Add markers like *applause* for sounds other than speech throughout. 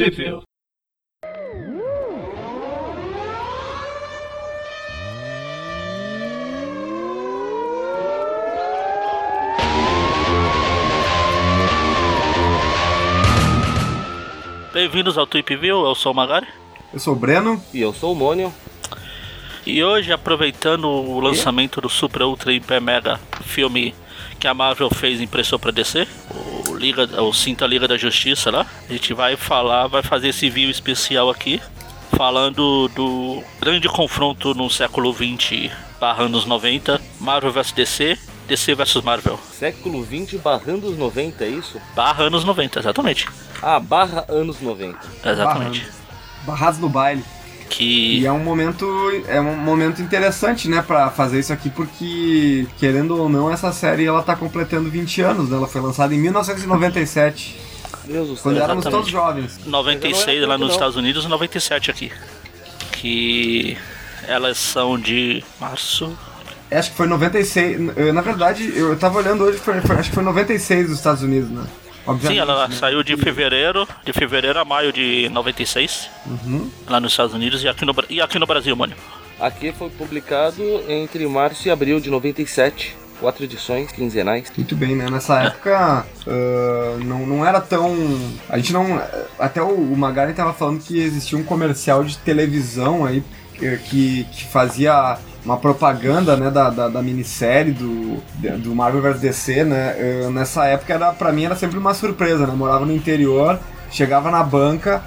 Trivia. Bem-vindos ao Tweep View, eu sou o Magari. Eu sou o Breno. E eu sou o Mônio. E hoje, aproveitando o lançamento do Super Ultra Hiper Mega filme que a Marvel fez em impressão para DC, o Liga, o Cinta Liga da Justiça lá, a gente vai falar, vai fazer esse vídeo especial aqui, falando do grande confronto no século 20 barra anos 90, Marvel vs DC, DC vs Marvel. Século 20 barrando os 90, é isso? Barra anos 90, exatamente. Ah, barra anos 90. Exatamente. Barrados no baile. Que E é um momento é um momento interessante, né, Pra fazer isso aqui porque querendo ou não essa série ela tá completando 20 anos, né? Ela foi lançada em 1997, Deus do quando éramos todos jovens. 96 Não é lá nos não. Estados Unidos e 97 aqui. Que elas são de março. Acho que foi 96, eu, na verdade, eu tava olhando hoje, foi, foi- acho que foi 96 dos Estados Unidos, né? Obviamente, Sim, ela né? saiu de fevereiro, de fevereiro a maio de 96, Uhum. lá nos Estados Unidos e aqui no, e aqui no Brasil, mano. Aqui foi publicado entre março e abril de 97. Quatro edições quinzenais. Muito bem, né? Nessa época ah, não, não era tão. A gente não. Até o, o Magari tava falando que existia um comercial de televisão aí que, que fazia uma propaganda né, da, da, da minissérie do, do Marvel vs DC, né? Ah, nessa época era, pra mim era sempre uma surpresa, né? Eu morava no interior, chegava na banca,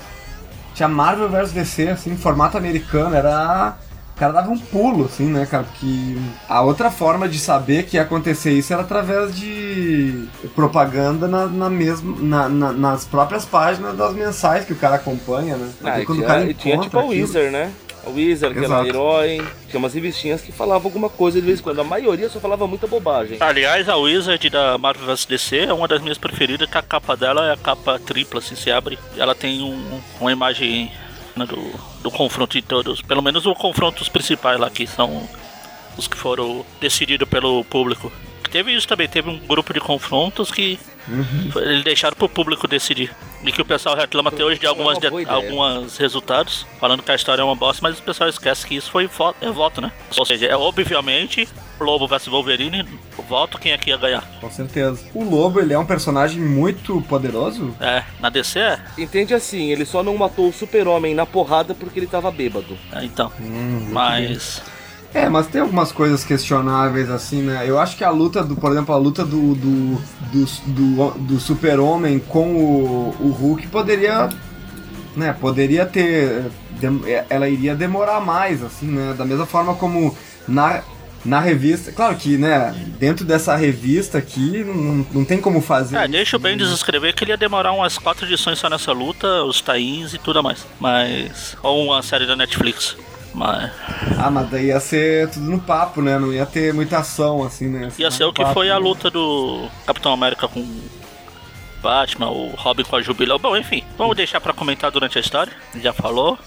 tinha Marvel vs DC, assim, em formato americano, era. O cara dava um pulo, assim, né, cara? Porque a outra forma de saber que ia acontecer isso era através de propaganda na, na mesma, na- na- nas próprias páginas das mensais que o cara acompanha, né? Ah, e quando tinha, o cara e tinha encontra tipo aquilo- Wizard, né? A Wizard, que era Exato. herói. Tinha umas revistinhas que falavam alguma coisa de vez em quando. A maioria só falava muita bobagem. Aliás, a Wizard da Marvel vs DC é uma das minhas preferidas, que a capa dela é a capa tripla, assim, se abre. Ela tem um- uma imagem né, do, do confronto de todos, pelo menos os confrontos principais lá, que são os que foram decididos pelo público. Teve isso também, teve um grupo de confrontos que foi- eles deixaram pro público decidir. E que o pessoal reclama até hoje de algumas, uma boa de, alguns resultados, falando que a história é uma bosta, mas o pessoal esquece que isso foi vo- é voto, né? Ou seja, é obviamente Lobo vs Wolverine, voto quem aqui ia ganhar. Com certeza. O Lobo, ele é um personagem muito poderoso. É, na DC é. Entende assim, ele só não matou o super-homem na porrada porque ele tava bêbado. É, então. Hum, Mas. É, mas tem algumas coisas questionáveis, assim, né? Eu acho que a luta do, por exemplo, a luta do, do, do, do, do super-homem com o, o Hulk poderia, né, poderia ter, ela iria demorar mais, assim, né? Da mesma forma como na, na revista, claro que, né, dentro dessa revista aqui, não, não tem como fazer... É, deixa o Bendis escrever que ele ia demorar umas quatro edições só nessa luta, os tains e tudo mais. Mas. Ou uma série da Netflix. Mas. Ah, mas daí ia ser tudo no papo, né? Não ia ter muita ação, assim, né? Ia ser o que papo, foi a luta do Capitão América com Batman, o Robin com a Jubileu. Bom, enfim, vamos deixar pra comentar durante a história. Já falou.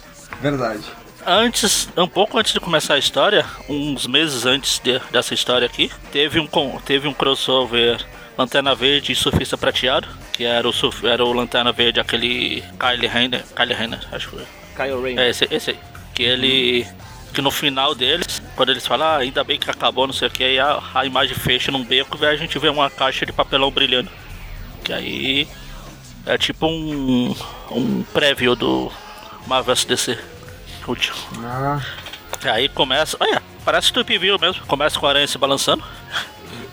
Verdade. Antes, um pouco antes de começar a história, uns meses antes de- dessa história aqui, teve um, teve um crossover Lanterna Verde e Surfista Prateado, que era o, surf, era o Lanterna Verde, aquele Kyle Rayner, Kyle Rayner, acho que foi. Kyle Rayner. É, esse, esse aí. Que ele. Que no final deles, quando eles falam, ah, ainda bem que acabou, não sei o que, aí a, a imagem fecha num beco e a gente vê uma caixa de papelão brilhando. Que aí. É tipo um. Um preview do Marvel DC. Último. Ah, Aí começa. Olha, parece Tweep View mesmo. Começa com a aranha se balançando.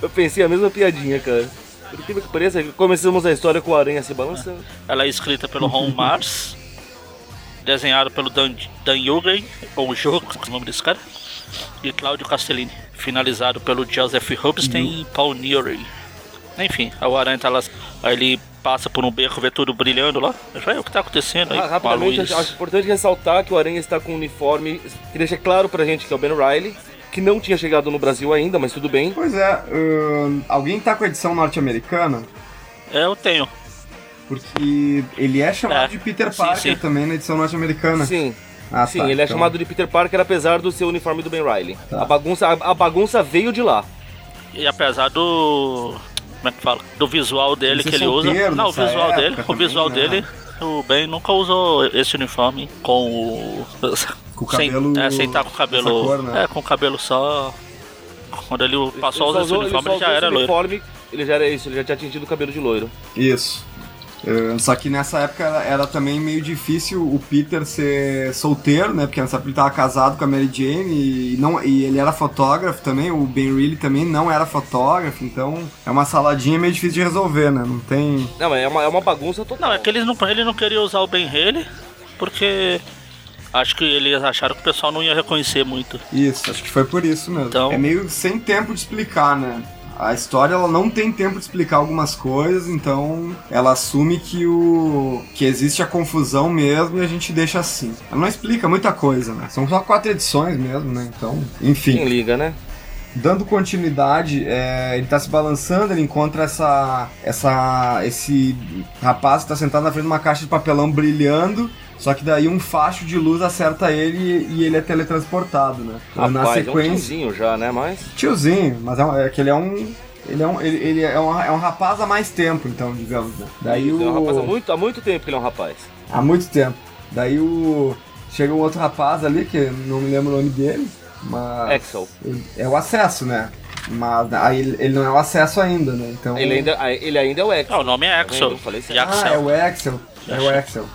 Eu pensei a mesma piadinha, cara. Por que pareça, começamos a história com a aranha se balançando. Ela é escrita pelo Ron *laughs* Mars. Desenhado pelo Dan, Dan Yugen, ou Jogo, o nome desse cara. E Claudio Castellini. Finalizado pelo Joseph Hubstein e Paul Neary. Enfim, o Aranha tá lá. Aí ele passa por um beco, vê tudo brilhando lá. Fala, "É, o que tá acontecendo aí? Ah, com a rapidamente, luz?" acho, acho importante ressaltar que o Aranha está com um uniforme que deixa claro pra gente que é o Ben Riley, que não tinha chegado no Brasil ainda, mas tudo bem. Pois é, ahn, alguém tá com a edição norte-americana? É, eu tenho. Porque ele é chamado É, de Peter sim, Parker sim. também na edição norte-americana. Sim, Ah, sim, tá, ele é então- chamado de Peter Parker apesar do seu uniforme do Ben Riley. Tá. A, bagunça, a, a bagunça veio de lá. E apesar do. como é que fala? Do visual dele Ele que ele usa. Não, o visual época dele, o visual né? dele, o Ben nunca usou esse uniforme com o. Com o sem, cabelo É, sem estar com o cabelo. cor, né? É, com o cabelo só. Quando ele passou a Ele usar só esse usou- uniforme, ele já usou era esse loiro. uniforme, ele já era isso, ele já tinha atingido o cabelo de loiro. Isso. Só que nessa época era, era também meio difícil o Peter ser solteiro, né? Porque nessa época ele tava casado com a Mary Jane e, não, e ele era fotógrafo também, o Ben Reilly também não era fotógrafo, então é uma saladinha meio difícil de resolver, né? Não tem. Não, mas é uma, é uma bagunça total. Não, é que eles não, ele não queria usar o Ben Haley porque acho que eles acharam que o pessoal não ia reconhecer muito. Isso, acho que foi por isso mesmo. Então- É meio sem tempo de explicar, né? A história ela não tem tempo de explicar algumas coisas, então ela assume que o que existe a confusão mesmo e a gente deixa assim. Ela não explica muita coisa, né? São só quatro edições mesmo, né? Então, enfim. Quem liga, né? Dando continuidade, é, ele tá se balançando, ele encontra essa, essa, esse rapaz que tá sentado na frente de uma caixa de papelão brilhando, só que daí um facho de luz acerta ele e ele é teletransportado, né? Rapaz, na é um sequência, tiozinho já, né? Mas. tiozinho, mas é, um- é que ele é um, ele é um, ele, ele é, um, é um rapaz há mais tempo, então, digamos. Né? Daí Isso, o é um rapaz há muito, há muito tempo que ele é um rapaz. há muito tempo. Daí o chega um outro rapaz ali que não me lembro o nome dele, mas Axel. é o acesso, né? Mas aí ele, não é o acesso ainda, né? Então. Ele ainda, ele ainda é o Axel. Ah, o nome é Axel. Eu falei. E Ah, é Axel. o Axel. É o Axel.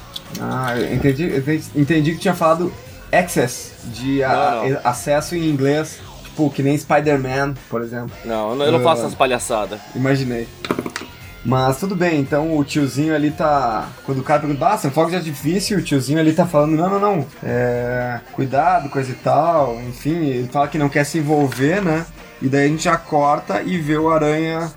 Ah, eu entendi, eu entendi, que tinha falado access, de a- Não, não. acesso em inglês, tipo, que nem Spider-Man, por exemplo. Não, eu não- não Ah. faço essas palhaçadas. Imaginei. Mas tudo bem, então o tiozinho ali tá. Quando o cara pergunta, ah, são fogos de artifício, o tiozinho ali tá falando, não, não, não. É. Cuidado, coisa e tal. Enfim, ele fala que não quer se envolver, né? E daí a gente já corta e vê o aranha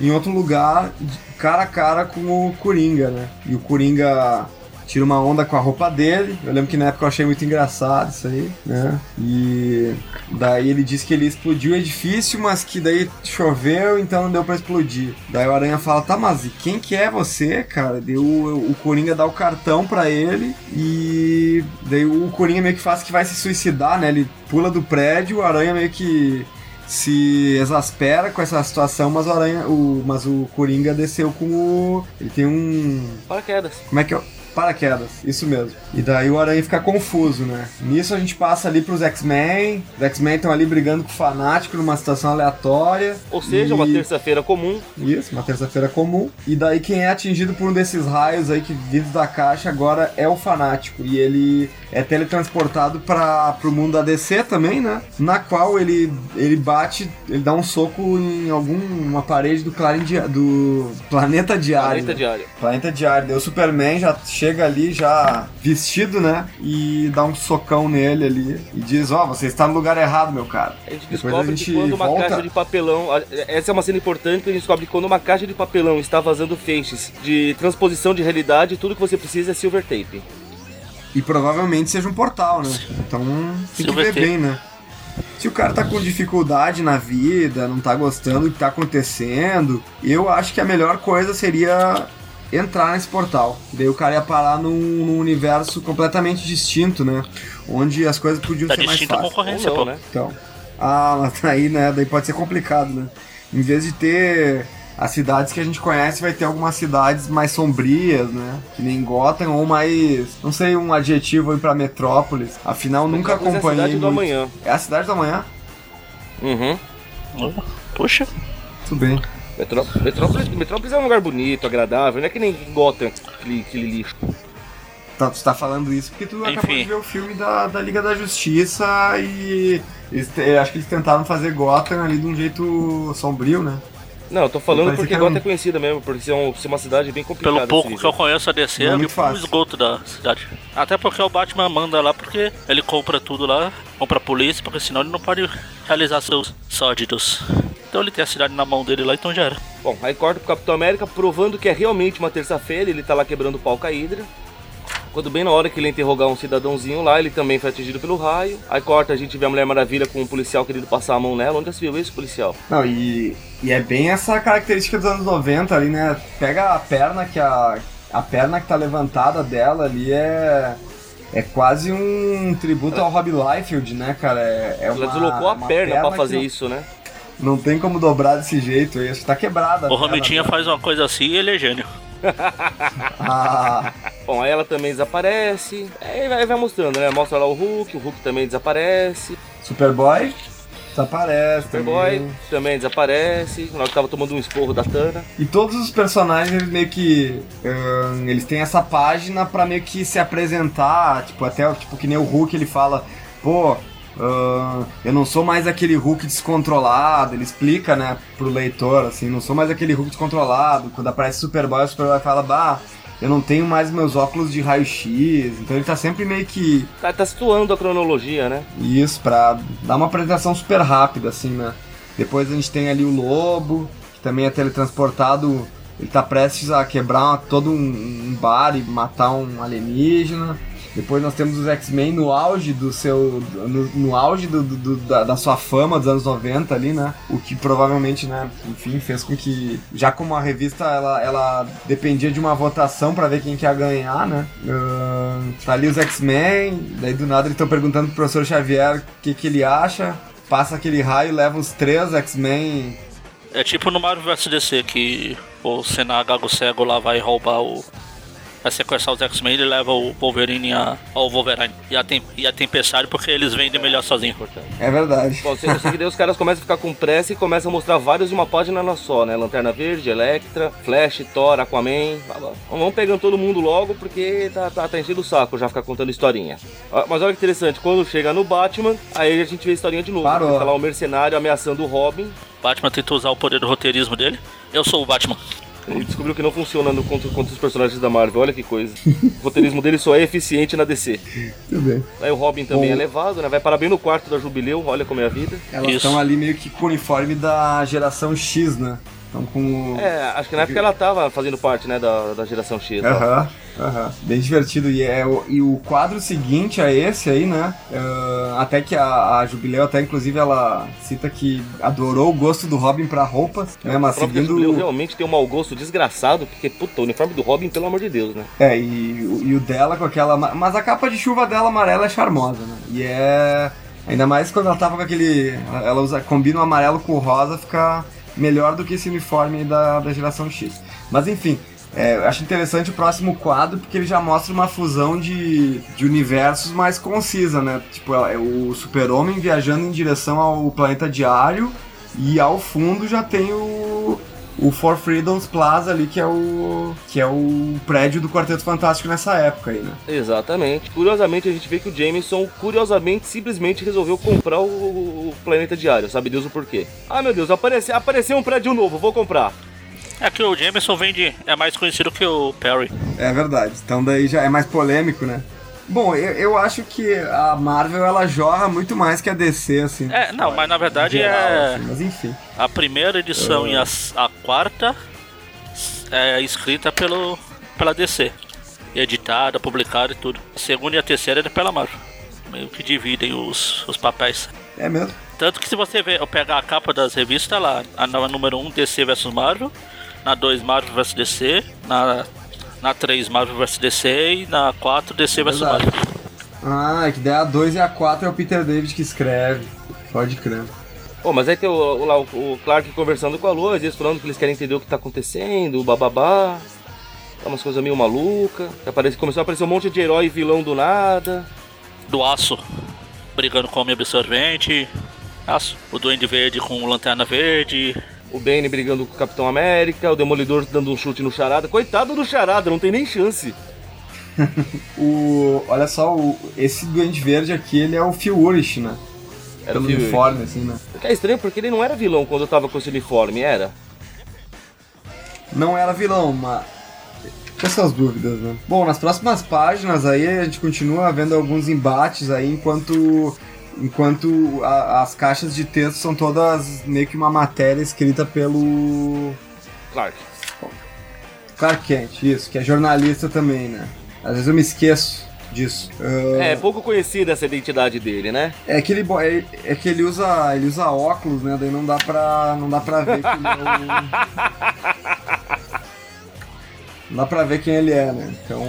em outro lugar, cara a cara com o Coringa, né? E o Coringa tira uma onda com a roupa dele. Eu lembro que na época eu achei muito engraçado isso aí, né? E daí ele disse que ele explodiu o edifício, mas que daí choveu, então não deu pra explodir. Daí o Aranha fala: "Tá, mas e quem que é você, cara?" Daí o, Coringa dá o cartão pra ele e daí o Coringa meio que faz que vai se suicidar, né? Ele pula do prédio, o Aranha meio que se exaspera com essa situação, mas o Aranha, o, mas o Coringa desceu com o, ele tem um Paraquedas. como é que é? Paraquedas, isso mesmo. E daí o Aranha fica confuso, né? Nisso a gente passa ali pros X-Men. Os X-Men estão ali brigando com o Fanático numa situação aleatória. Ou seja, E- uma terça-feira comum. Isso, uma terça-feira comum. E daí quem é atingido por um desses raios aí que vindos da caixa agora é o Fanático. E ele é teletransportado para pro mundo da DC também, né? Na qual ele, ele bate, ele dá um soco em alguma parede do, Clarim Dia- do Planeta Diário. Planeta né? diário. Planeta Diário. O Superman já chega ali, já vestido, né? E dá um socão nele ali. E diz: Ó, você está no lugar errado, meu cara. A gente Depois descobre a gente que quando uma volta- caixa de papelão. Essa é uma cena importante que a gente descobre que quando uma caixa de papelão está vazando feixes de transposição de realidade, tudo que você precisa é silver tape. E provavelmente seja um portal, né? Então tem que ver tape. bem, né? Se o cara tá com dificuldade na vida, não tá gostando do que tá acontecendo, eu acho que a melhor coisa seria entrar nesse portal. Daí o cara ia parar num, num universo completamente distinto, né? Onde as coisas podiam Tá ser mais fáceis. concorrência, Ou não, pô. né? Então. Ah, mas aí, né? Daí pode ser complicado, né? Em vez de ter as cidades que a gente conhece, vai ter algumas cidades mais sombrias, né? Que nem Gotham, ou mais. Não sei um adjetivo aí pra Metrópolis. Afinal, nunca Metrópolis é a acompanhei. cidade do muito. amanhã. É a cidade do amanhã? Uhum. Puxa. Tudo bem. Metró- Metrópolis, Metrópolis é um lugar bonito, agradável, não é que nem Gotham, aquele, aquele lixo. Tá, tu tá falando isso porque tu acabou Enfim. de ver o filme da, da Liga da Justiça e. Eles, acho que eles tentaram fazer Gotham ali de um jeito sombrio, né? Não, eu tô falando porque Gotham um- é conhecida mesmo, por ser, um- ser uma cidade bem complicada. Pelo pouco assim, que eu conheço a DC, é muito o fácil. esgoto da cidade. Até porque o Batman manda lá porque ele compra tudo lá, compra a polícia, porque senão ele não pode realizar seus sórdidos. Então ele tem a cidade na mão dele lá, então já era. Bom, aí corta pro Capitão América provando que é realmente uma terça-feira, ele tá lá quebrando o pau com a Hydra. Quando bem na hora que ele ia interrogar um cidadãozinho lá, ele também foi atingido pelo raio. Aí corta, a gente vê a Mulher Maravilha com um policial querendo passar a mão nela. Onde já se viu esse policial? Não, e, e é bem essa característica dos anos 90 ali, né? Pega a perna que a. A perna que tá levantada dela ali é. É quase um tributo ao Rob Liefeld, né, cara? É, é Ela uma- deslocou a uma perna pra que fazer não- isso, né? Não tem como dobrar desse jeito aí, acho que tá quebrada. O Romitinha dela. faz uma coisa assim e ele é gênio. *laughs* Ah, Bom, aí ela também desaparece. Aí vai, vai mostrando, né? Mostra lá o Hulk, o Hulk também desaparece. Superboy desaparece. Superboy também. também desaparece. Que tava tomando um esporro da Tana. E todos os personagens, eles meio que. ahn, eles têm essa página pra meio que se apresentar. Tipo, até tipo, que nem o Hulk ele fala, pô. Ahn, eu não sou mais aquele Hulk descontrolado, ele explica, né, pro leitor, assim, não sou mais aquele Hulk descontrolado. Quando aparece Superboy, o Superboy fala, bah, eu não tenho mais meus óculos de raio-x. Então ele tá sempre meio que Tá, tá situando a cronologia, né? isso, pra dar uma apresentação super rápida, assim, né? Depois a gente tem ali o Lobo, que também é teletransportado. Ele tá prestes a quebrar todo um, um bar e matar um alienígena. Depois nós temos os X-Men no auge do seu. no, no auge do, do- do- da, da sua fama dos anos 90 ali, né? O que provavelmente, né, enfim, fez com que. Já como a revista ela, ela dependia de uma votação pra ver quem quer ganhar, né? Ahn, tá ali os X-Men, daí do nada eles estão perguntando pro professor Xavier o que, que ele acha. Passa aquele raio, leva os três X-Men. É tipo no Marvel vs DC que o Senna Gago Cego lá vai roubar o. Vai sequestrar os X-Men e leva o Wolverine a, ao Wolverine e a, tem, e a Tempestade porque eles vendem melhor sozinho. É verdade. Bom, eu sei que daí os caras começam a ficar com pressa e começam a mostrar vários de uma página na só, né? Lanterna Verde, Electra, Flash, Thor, Aquaman. Vamos- Vamos pegando todo mundo logo porque tá, tá, tá enchendo o saco já ficar contando historinha. Mas olha que interessante, quando chega no Batman, aí a gente vê a historinha de novo. Parou. Tá lá o mercenário ameaçando o Robin. Batman tenta usar o poder do roteirismo dele. Eu sou o Batman. Ele descobriu que não funciona no- contra, contra os personagens da Marvel, olha que coisa. O roteirismo dele só é eficiente na DC. Tudo bem. Aí o Robin também Bom. é levado, né? Vai parar bem no quarto da Jubileu, olha como é a vida. Elas estão ali meio que com o uniforme da geração X, né? Estão com o. É, acho que na época ela tava fazendo parte, né, da, da geração X. Aham, aham. Bem divertido. E, é, o- e o quadro seguinte a esse aí, né? ah, até que a, a Jubileu, até inclusive, ela cita que adorou o gosto do Robin pra roupas, né? Mas O próprio Jubileu seguindo. realmente tem um mau gosto desgraçado, porque, puta, o uniforme do Robin, pelo amor de Deus, né? É, e, o- e o dela com aquela. ma- Mas a capa de chuva dela amarela é charmosa, né? E é. Ainda mais quando ela tava com aquele. Ela usa, combina o amarelo com o rosa, fica melhor do que esse uniforme da, da geração X. Mas enfim, é, eu acho interessante o próximo quadro porque ele já mostra uma fusão de, de universos mais concisa, né? Tipo, é o Super-Homem viajando em direção ao planeta diário e ao fundo já tem o. O For Freedoms Plaza ali, que é o. que é o prédio do Quarteto Fantástico nessa época aí, né? Exatamente. Curiosamente, a gente vê que o Jameson, curiosamente, simplesmente resolveu comprar o, o Planeta Diário. Sabe Deus o porquê? Ah, meu Deus, apareceu, apareceu um prédio novo, vou comprar. É que o Jameson vende. É mais conhecido que o Perry. É verdade. Então daí já é mais polêmico, né? Bom, eu, eu acho que a Marvel ela jorra muito mais que a DC, assim. É, não, mas na verdade geral, é. assim, mas enfim. A primeira edição e a, a quarta é escrita pelo, pela DC. Editada, publicada e tudo. A segunda e a terceira é pela Marvel. Meio que dividem os, os papéis. É mesmo. Tanto que se você ver, eu pegar a capa das revistas, tá lá, a na número 1 DC vs Marvel, na 2 Marvel vs DC, na, na 3 Marvel vs DC e na 4 DC vs. Marvel. Ah, é que daí a 2 e a 4 é o Peter David que escreve. Pode crer. Pô, mas aí tem o, o, o- Clark conversando com a Lois, eles falando que eles querem entender o que tá acontecendo, o bababá. Tá umas coisas meio malucas. Aparece, começou a aparecer um monte de herói e vilão do nada. Do Aço brigando com o Homem Absorvente. Aço. O Duende Verde com o Lanterna Verde. O Bane brigando com o Capitão América, o Demolidor dando um chute no Charada. Coitado do Charada, não tem nem chance. *laughs* O, olha só, o, esse Duende Verde aqui, ele é o Phil Urich, né? Era Pelo o uniforme, assim, né? Que é estranho porque ele não era vilão quando eu tava com esse uniforme, era? Não era vilão, mas. Essas dúvidas, né? Bom, nas próximas páginas aí a gente continua vendo alguns embates aí enquanto. Enquanto a- as caixas de texto são todas meio que uma matéria escrita pelo. Clark. Clark Kent, isso, que é jornalista também, né? Às vezes eu me esqueço disso. Ah, É, pouco conhecida essa identidade dele, né? É que ele, é, é que ele usa, ele usa óculos, né? Daí não dá pra, não dá pra ver que ele é o... *laughs* Não dá pra ver quem ele é, né? Então,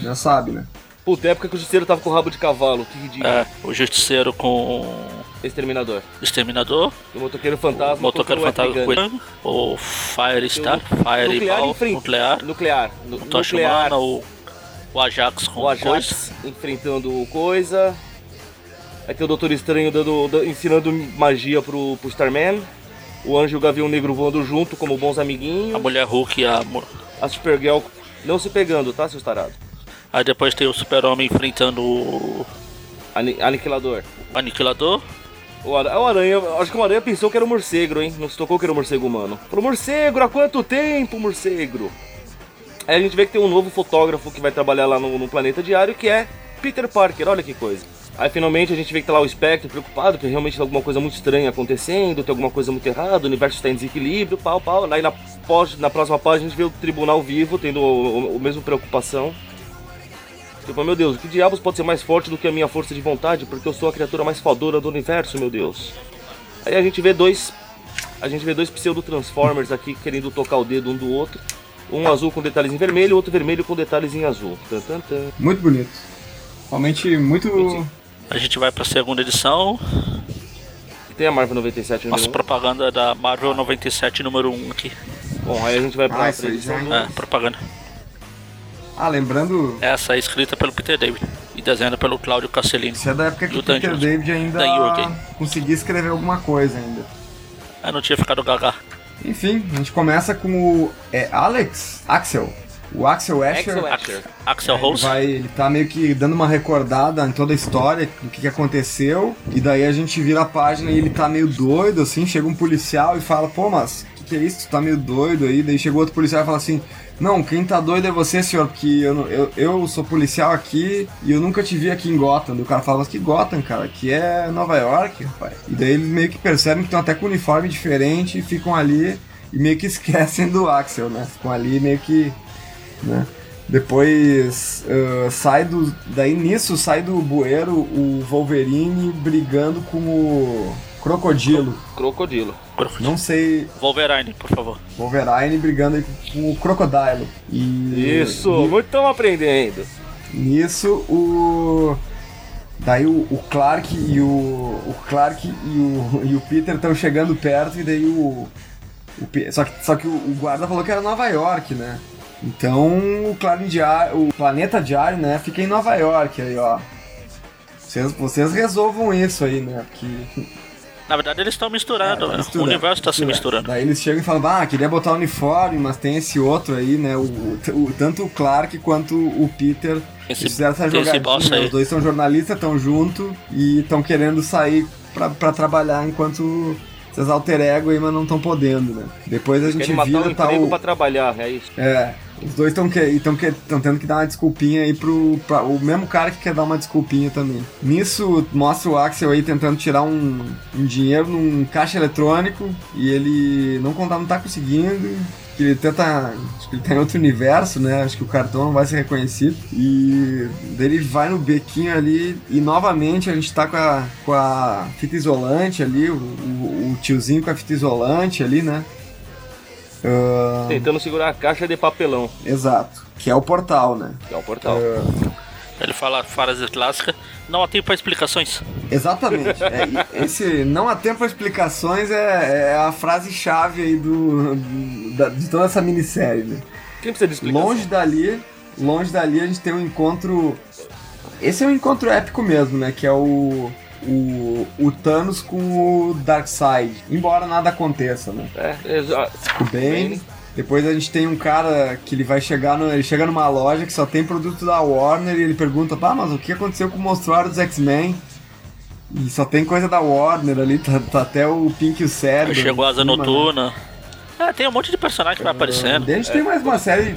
já sabe, né? Puta, época que o Justiceiro tava com o rabo de cavalo, que ridículo. É, o Justiceiro com. Exterminador. Exterminador, O motoqueiro fantasma. Motoqueiro o Fantasma, Epigante. o Firestar, Nuclear Fireball, Nuclear, Nuclear. Nu- o nuclear. Toshimana, o, o Ajax com O Ajax coisa. enfrentando o coisa. Aí tem o Doutor Estranho dando, da- ensinando magia pro, pro Starman. O Anjo e o Gavião Negro voando junto como bons amiguinhos. A Mulher Hulk e a... A Supergirl não se pegando, tá, seus tarados? Aí depois tem o Super-Homem enfrentando o Ani- Aniquilador. Aniquilador. O, Ara- o Aranha, acho que o Aranha pensou que era o morcego, hein? Não se tocou que era o morcego humano. Falou, morcego, há quanto tempo, morcego? Aí a gente vê que tem um novo fotógrafo que vai trabalhar lá no, no Planeta Diário, que é Peter Parker, olha que coisa. Aí finalmente a gente vê que tá lá o Spectre preocupado, que realmente tem alguma coisa muito estranha acontecendo, tem alguma coisa muito errada, o universo está em desequilíbrio, pau, pau. Aí na, pós, na próxima página a gente vê o tribunal vivo, tendo o, o, o mesmo preocupação. Tipo, meu Deus, que diabos pode ser mais forte do que a minha força de vontade? Porque eu sou a criatura mais fodora do universo, meu Deus. Aí a gente vê dois. A gente vê dois pseudo-transformers aqui querendo tocar o dedo um do outro. Um azul com detalhes em vermelho, outro vermelho com detalhes em azul. Tan, tan, tan. Muito bonito. Realmente muito. A gente vai pra segunda edição. Tem a Marvel 97 Nossa propaganda da Marvel 97 número 1 aqui. 1. Bom, aí a gente vai pra, Ah, edição É, propaganda. Ah, lembrando. Essa é escrita pelo Peter David e desenhada pelo Claudio Castellini. Isso é da época que o Peter Dungeons. David ainda conseguia escrever alguma coisa ainda. Ah, não tinha ficado gaga. Enfim, a gente começa com o. É Alex? Axel. O Axel Asher. Axel Asher. Axel Ele, Rose. vai, ele tá meio que dando uma recordada em toda a história do que, que aconteceu. E daí a gente vira a página e ele tá meio doido, assim. Chega um policial e fala: Pô, mas que, é isso? Tu tá meio doido aí. Daí chegou outro policial e fala assim: Não, quem tá doido é você, senhor, porque eu, eu, eu sou policial aqui e eu nunca te vi aqui em Gotham. Daí o cara fala: Mas que Gotham, cara? Aqui é Nova York, rapaz. E daí eles meio que percebem que estão até com uniforme diferente e ficam ali e meio que *laughs* esquecem do Axel, né? Ficam ali meio que. né? Depois ah, sai do. Daí nisso sai do bueiro o Wolverine brigando com o Crocodilo. Crocodilo. Não sei. Wolverine, por favor. Wolverine brigando aí com o Crocodilo. E. Isso, e- muito estamos aprendendo. Nisso o. Daí o, o Clark e o. O Clark e o, e o Peter estão chegando perto e daí o. o só, que, só que o, o guarda falou que era Nova York, né? Então o Clarim Diário, o Planeta Diário, né, fica em Nova York aí, ó. Vocês, vocês resolvam isso aí, né? Porque Na verdade, eles estão misturando, é, né? mistura, o universo está se mistura. misturando. Daí eles chegam e falam, ah, queria botar o uniforme, mas tem esse outro aí, né? O, o- tanto o Clark quanto o Peter Esse- eles fizeram essa jogadinha. Os dois são jornalistas, estão junto e estão querendo sair pra, pra trabalhar enquanto esses alter ego aí, mas não estão podendo, né? Depois a gente Querem vira o emprego o... pra trabalhar, é isso. É, os dois estão tendo que dar uma desculpinha aí pro. Pra, o mesmo cara que quer dar uma desculpinha também. Nisso, mostra o Axel aí tentando tirar um, um dinheiro num caixa eletrônico e ele não, conta- não tá conseguindo. Que ele tenta. Acho que ele tá em outro universo, né? Acho que o cartão não vai ser reconhecido. E ele vai no bequinho ali e novamente a gente tá com a, com a fita isolante ali, o, o, o tiozinho com a fita isolante ali, né? Ah, Tentando segurar a caixa de papelão, Exato. Que é o portal, né? que é o portal. Ele fala frase clássica, não há tempo para explicações. Exatamente. É, esse não há tempo para explicações é, é a frase-chave aí do, do- da- de toda essa minissérie, né? Quem precisa de explicação? Longe dali, longe dali a gente tem um encontro. Esse é um encontro épico mesmo, né? Que é o. O, o Thanos com o Darkseid. Embora nada aconteça, né? É, exa- o Bane. Depois a gente tem um cara que ele vai chegar no, ele chega numa loja que só tem produto da Warner e ele pergunta, pá, mas o que aconteceu com o monstruário dos X-Men? E só tem coisa da Warner ali, tá, tá até o Pink e o Cérebro. Aí chegou a Asa né? Noturna. É, tem um monte de personagem que vai aparecendo. Daí a gente tem mais uma série,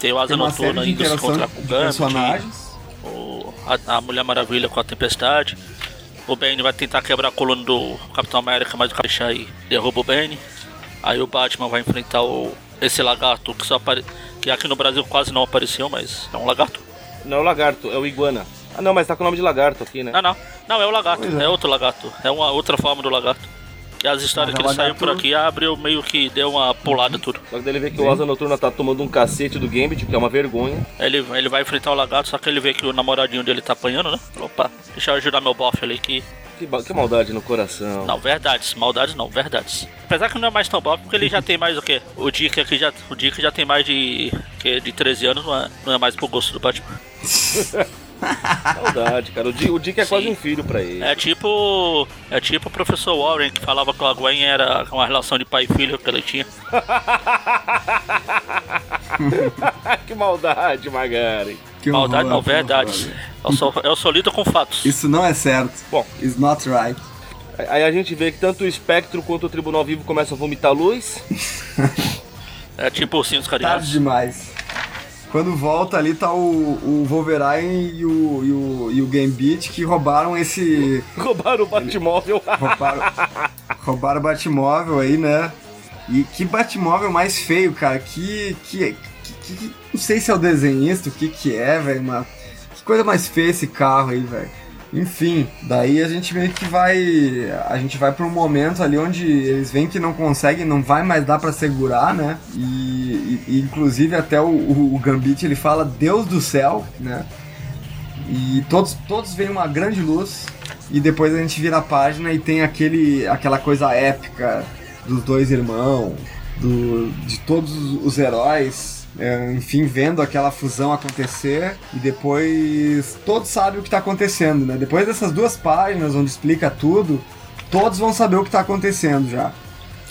Tem o Asa tem uma série Noturna se interação encontrar de personagens. A, a Mulher Maravilha com a Tempestade. O Bane vai tentar quebrar a coluna do Capitão América, mas o Capitão aí derruba o Bane. Aí o Batman vai enfrentar o, esse lagarto que só apare... que aqui no Brasil quase não apareceu, mas é um lagarto. Não é o lagarto, é o iguana. Ah não, mas tá com o nome de lagarto aqui, né? Não, não. Não, é o lagarto, é. é. outro lagarto. É uma outra forma do lagarto. E as histórias que é ele saiu por aqui abriu meio que deu uma pulada tudo. Só que daí ele vê que o Asa Noturna tá tomando um cacete do Gambit, que é uma vergonha. Ele, ele vai enfrentar o lagarto, só que ele vê que o namoradinho dele tá apanhando, né? Falou, Opa, deixa eu ajudar meu bofe ali que. Que, maldade no coração. Não, verdades, maldades não, verdades. Apesar que não é mais tão bom, porque ele já tem mais o quê? O Dick aqui já, o Dick já tem mais de, que, de 13 anos, não é, não é mais pro gosto do Batman. *laughs* Maldade, cara. O Dick, o Dick é quase Sim. um filho pra ele. É tipo, é tipo o professor Warren que falava que a Gwen era uma relação de pai e filho que ele tinha. *laughs* que maldade, Magari. Que Maldade horror, não, horror. Eu sou, eu sou lido com fatos. Isso não é certo. Bom, It's not right. aí a gente vê que tanto o Espectro quanto o Tribunal Vivo começam a vomitar luz. É tipo ursinhos Tarde carinhosos. demais. Quando volta ali tá o, o Wolverine e o, e o, e o Gambit que roubaram esse. Roubaram o Batmóvel. *laughs* Roubaram, roubaram o Batmóvel aí, né? E que Batmóvel mais feio, cara. Que. que, que, que- não sei se é o desenhista, o que que é, velho. mas Que coisa mais feia esse carro aí, velho. Enfim, daí a gente meio que vai. A gente vai pra um momento ali onde eles veem que não conseguem, não vai mais dar pra segurar, né? E, e- inclusive até o, o, o Gambit ele fala Deus do céu, né? E todos, todos veem uma grande luz e depois a gente vira a página e tem aquele, aquela coisa épica dos dois irmãos, do, de todos os heróis, enfim, vendo aquela fusão acontecer e depois todos sabem o que está acontecendo, né? Depois dessas duas páginas onde explica tudo, todos vão saber o que está acontecendo já.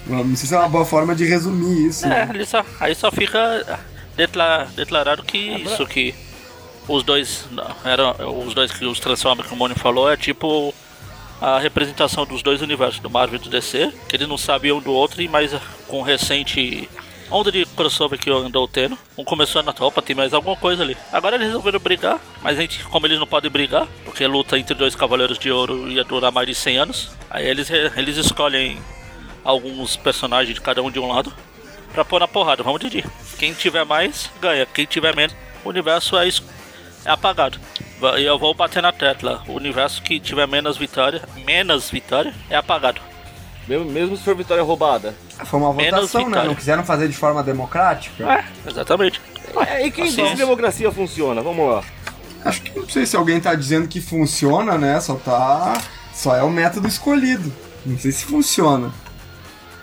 Não sei se é uma boa forma de resumir isso. É, né? só, aí só fica decla- declarado que isso que os dois eram os dois que os Transformers que o Mônio falou é tipo a representação dos dois universos, do Marvel e do DC, que eles não sabiam um do outro, e mais com recente onda de crossover que andou tendo. Um começou na topa, tem mais alguma coisa ali. Agora eles resolveram brigar, mas a gente, como eles não podem brigar, porque a luta entre dois Cavaleiros de Ouro ia durar mais de 100 anos, aí eles, eles escolhem alguns personagens de cada um de um lado pra pôr na porrada. Vamos dividir. Quem tiver mais, ganha. Quem tiver menos, o universo é, é apagado. E eu vou bater na tecla. O universo que tiver menos vitória, menos vitória, é apagado. Mesmo, mesmo se for vitória roubada. Foi uma Menos votação, né? Não quiseram fazer de forma democrática? É, exatamente. É, e quem Assim, diz que é. democracia funciona? Vamos lá. Acho que não sei se alguém tá dizendo que funciona, né? Só tá. Só é o método escolhido. Não sei se funciona.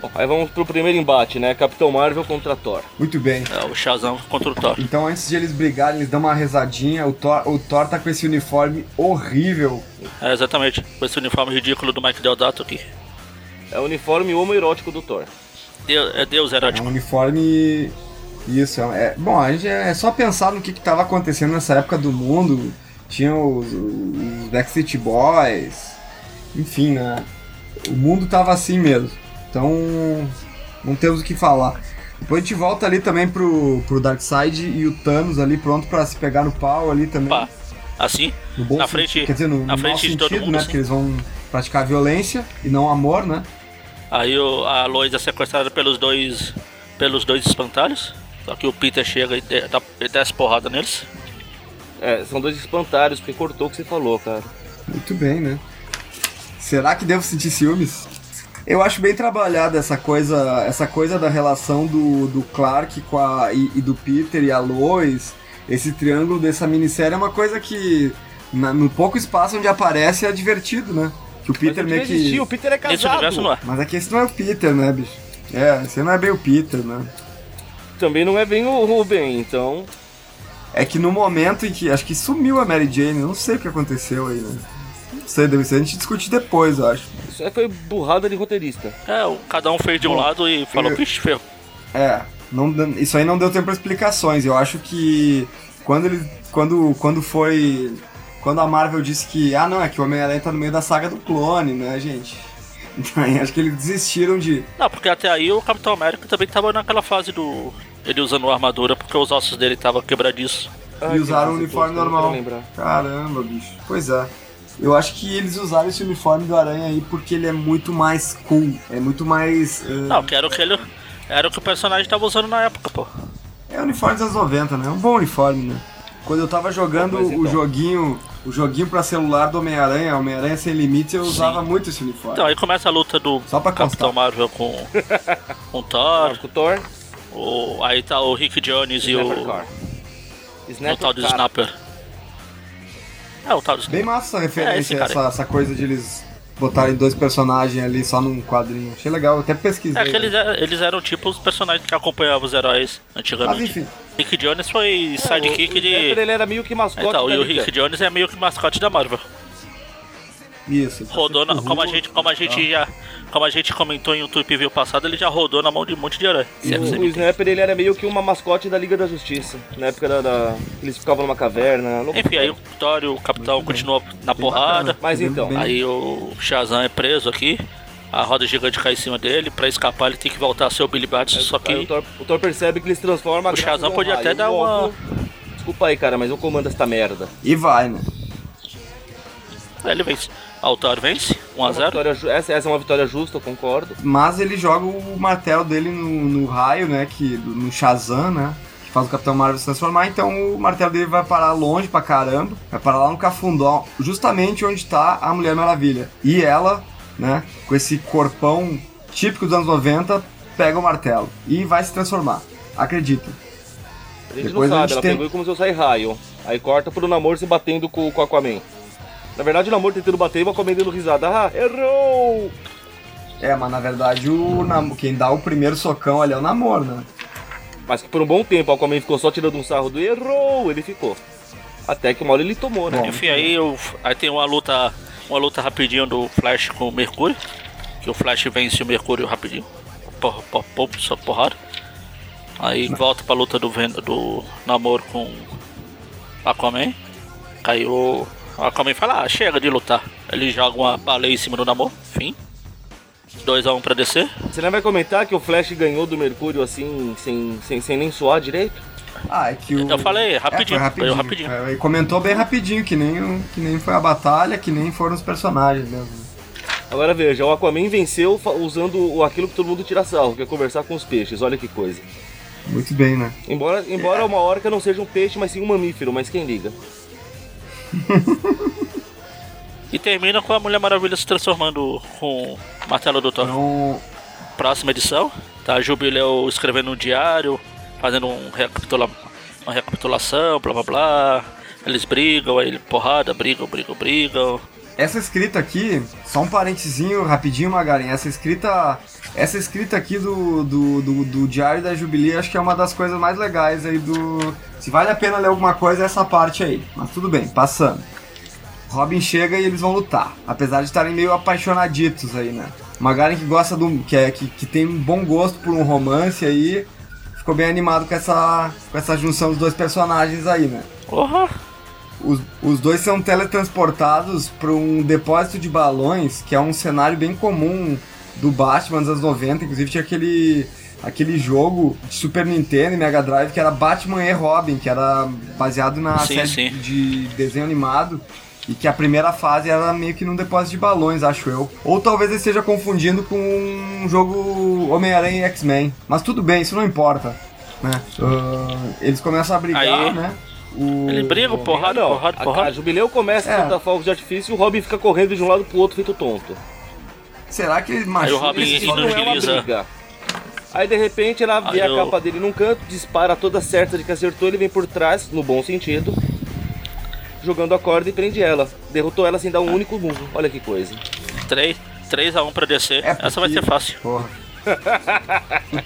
Bom, aí vamos pro primeiro embate, né? Capitão Marvel contra Thor. Muito bem. É o Shazam contra o Thor. Então antes de eles brigarem, eles dão uma rezadinha. O Thor, o Thor tá com esse uniforme horrível. É, exatamente. Com esse uniforme ridículo do Mike Deodato aqui. É o uniforme homoerótico do Thor. Deus, é Deus É erótico. um uniforme. Isso, é, é- bom, a gente é, é só pensar no que, que tava acontecendo nessa época do mundo. Tinha os, os Backstreet Boys, enfim, né? O mundo tava assim mesmo. Então, não temos o que falar. Depois a gente volta ali também pro, pro Darkseid e o Thanos ali pronto pra se pegar no pau ali também. Pá. Assim, No bom na frente- quer dizer, no, na no frente mau de todo sentido, mundo, né? sim. Porque eles vão praticar violência e não amor, né? Aí o, a Lois é sequestrada pelos dois pelos dois espantalhos. Só que o Peter chega e de- dá, e desce porrada neles. É, são dois espantalhos, porque cortou o que você falou, cara. Muito bem, né? Será que devo sentir ciúmes? Eu acho bem trabalhada essa coisa, essa coisa da relação do, do Clark com a, e, e do Peter e a Lois. Esse triângulo dessa minissérie é uma coisa que na- no pouco espaço onde aparece é divertido, né? Que o Peter meio não existia, o que. Peter é casado. é. Mas aqui esse não é o Peter, né, bicho? É, esse não é bem o Peter, né? Também não é bem o Ruben, então. É que no momento em que. Acho que sumiu a Mary Jane, não sei o que aconteceu aí, né? Não sei, deve ser a gente discute depois, eu acho. Isso aí foi burrada de roteirista. É, cada um fez de um Bom, lado e falou, vixe, ferro. É, não, isso aí não deu tempo para explicações. Eu acho que quando ele, quando, quando foi, quando a Marvel disse que, ah, não, é que o Homem-Aranha tá no meio da saga do clone, né, gente? *laughs* Então aí acho que eles desistiram de, Não, porque até aí o Capitão América também tava naquela fase do. Ele usando armadura porque os ossos dele estavam quebradiços. Ai, e usaram o uniforme normal. Caramba, bicho. Pois é. Eu acho que eles usaram esse uniforme do Aranha aí porque ele é muito mais cool, é muito mais. eh, Não, que era o que ele. Era o que o personagem tava usando na época, pô. É o uniforme dos anos 90, né? É um bom uniforme, né? Quando eu tava jogando Mas então. o joguinho, o joguinho pra celular do Homem-Aranha, Homem-Aranha Sem Limites, eu usava muito esse uniforme. Então, aí começa a luta do Só pra Capitão constar. Marvel com, *laughs* com o Thor. Com o Thor, O, aí tá o Rick Jones e Snapper o, Car. o Snapper tal do. Snapper. É, o tal do Bem Snapper. massa essa É, referência, esse cara essa, essa coisa de eles botarem dois personagens ali só num quadrinho. Achei legal, eu até pesquisei. É que eles, eram- eles eram tipo os personagens que acompanhavam os heróis Mas antigamente. enfim, Rick Jones foi sidekick o, o de. Snapper, ele era meio que mascote Então, e o. Rick Jones é meio que mascote da Marvel. isso. Rodou na, Uhum. como a gente, como a gente já, como a gente comentou em um Tweep View passado, ele já rodou na mão de um monte de herói. É O, o Snapper ele era meio que uma mascote da Liga da Justiça. Na época da. da- eles ficavam numa caverna. Enfim, aí o e o Capitão continuam na porrada. Mas então, Aí o Shazam é preso aqui. A roda gigante cai em cima dele. Pra escapar, ele tem que voltar a ser o Billy Batson. Só aí o, que Thor, o Thor percebe que ele se transforma. O Shazam podia raio. até dar uma- Desculpa aí, cara, mas eu comando essa merda. E vai, né? aí ele vence. Ah, o Thor vence, É uma 1x0. vitória ju- essa, essa é uma vitória justa, eu concordo. Mas ele joga o martelo dele no, no raio, né? Que, no Shazam, né? Que faz o Capitão Marvel se transformar. Então o martelo dele vai parar longe pra caramba. Vai parar lá no Cafundó, justamente onde tá a Mulher Maravilha. E ela, né? Com esse corpão típico dos anos 90, pega o martelo e vai se transformar. Acredita. A gente Depois a não sabe, gente ela tem- pegou e começou a sair raio. Aí corta pro Namor se batendo com, com o Aquaman. Na verdade, o Namor tentando bater e o Aquaman dando risada. Ah, errou! É, mas na verdade o Nam- quem dá o primeiro socão ali é o namoro, né? Mas que por um bom tempo o Aquaman ficou só tirando um sarro do errou, ele ficou. Até que uma hora ele tomou, né? Bom. Enfim, aí, eu, aí tem uma luta. Uma luta rapidinho do Flash com o Mercúrio. Que o Flash vence o Mercúrio rapidinho. Porra, porra, porra, só porrada. Aí volta pra luta do, do namoro com Aquaman. Caiu. O Aquaman fala, ah, chega de lutar. Ele joga uma baleia em cima do namoro. Fim. 2x1 pra descer. Você não vai comentar que o Flash ganhou do Mercúrio assim, sem, sem, sem nem suar direito? Ah, é que o. Eu falei, rapidinho, É, foi foi rapidinho. rapidinho. É, comentou bem rapidinho, que nem, o- que nem foi a batalha, que nem foram os personagens mesmo. Agora veja, o Aquaman venceu usando o- aquilo que todo mundo tira sarro, que é conversar com os peixes. Olha que coisa. Muito bem, né? Embora, embora uma orca não seja um peixe, mas sim um mamífero, mas quem liga? *laughs* E termina com a Mulher Maravilha se transformando com o martelo do Thor. Então, próxima edição. Tá a Jubileu escrevendo um diário, fazendo um recapitula uma recapitulação, blá blá blá. Eles brigam, aí ele porrada, brigam, brigam, brigam. essa escrita aqui, só um parentezinho rapidinho, Magaren. Essa escrita. Essa escrita aqui do, do, do, do Diário da Jubilee, acho que é uma das coisas mais legais aí do. Se vale a pena ler alguma coisa, é essa parte aí. Mas tudo bem, passando. Robin chega e eles vão lutar. Apesar de estarem meio apaixonaditos aí, né? Magaren que gosta do. Que, é, que, que tem um bom gosto por um romance aí. Ficou bem animado com essa, com essa junção dos dois personagens aí, né? Porra! Os, os dois são teletransportados para um depósito de balões, que é um cenário bem comum do Batman dos anos 90. Inclusive tinha aquele, aquele jogo de Super Nintendo e Mega Drive que era Batman e Robin, que era baseado na Sim, série sim. de desenho animado. E que a primeira fase era meio que num depósito de balões, acho eu. Ou talvez ele esteja confundindo com um jogo Homem-Aranha e X-Men. Mas tudo bem, isso não importa. Né? Ah, eles começam a brigar, Aí- né? O- Ele briga, porrada, não, porrada, porrada. a Jubileu começa É. a soltar fogos de artifício e o Robin fica correndo de um lado pro outro feito tonto. Será que ele Aí o machuca? Robin esse Isso não é inutiliza. briga. Aí de repente ela vê Aí a eu- capa dele num canto, dispara toda certa de que acertou, ele vem por trás, no bom sentido, jogando a corda e prende ela. Derrotou ela sem dar um único murro. Olha que coisa. 3, 3x1 pra descer. É Essa vai ser fácil. Porra. *laughs*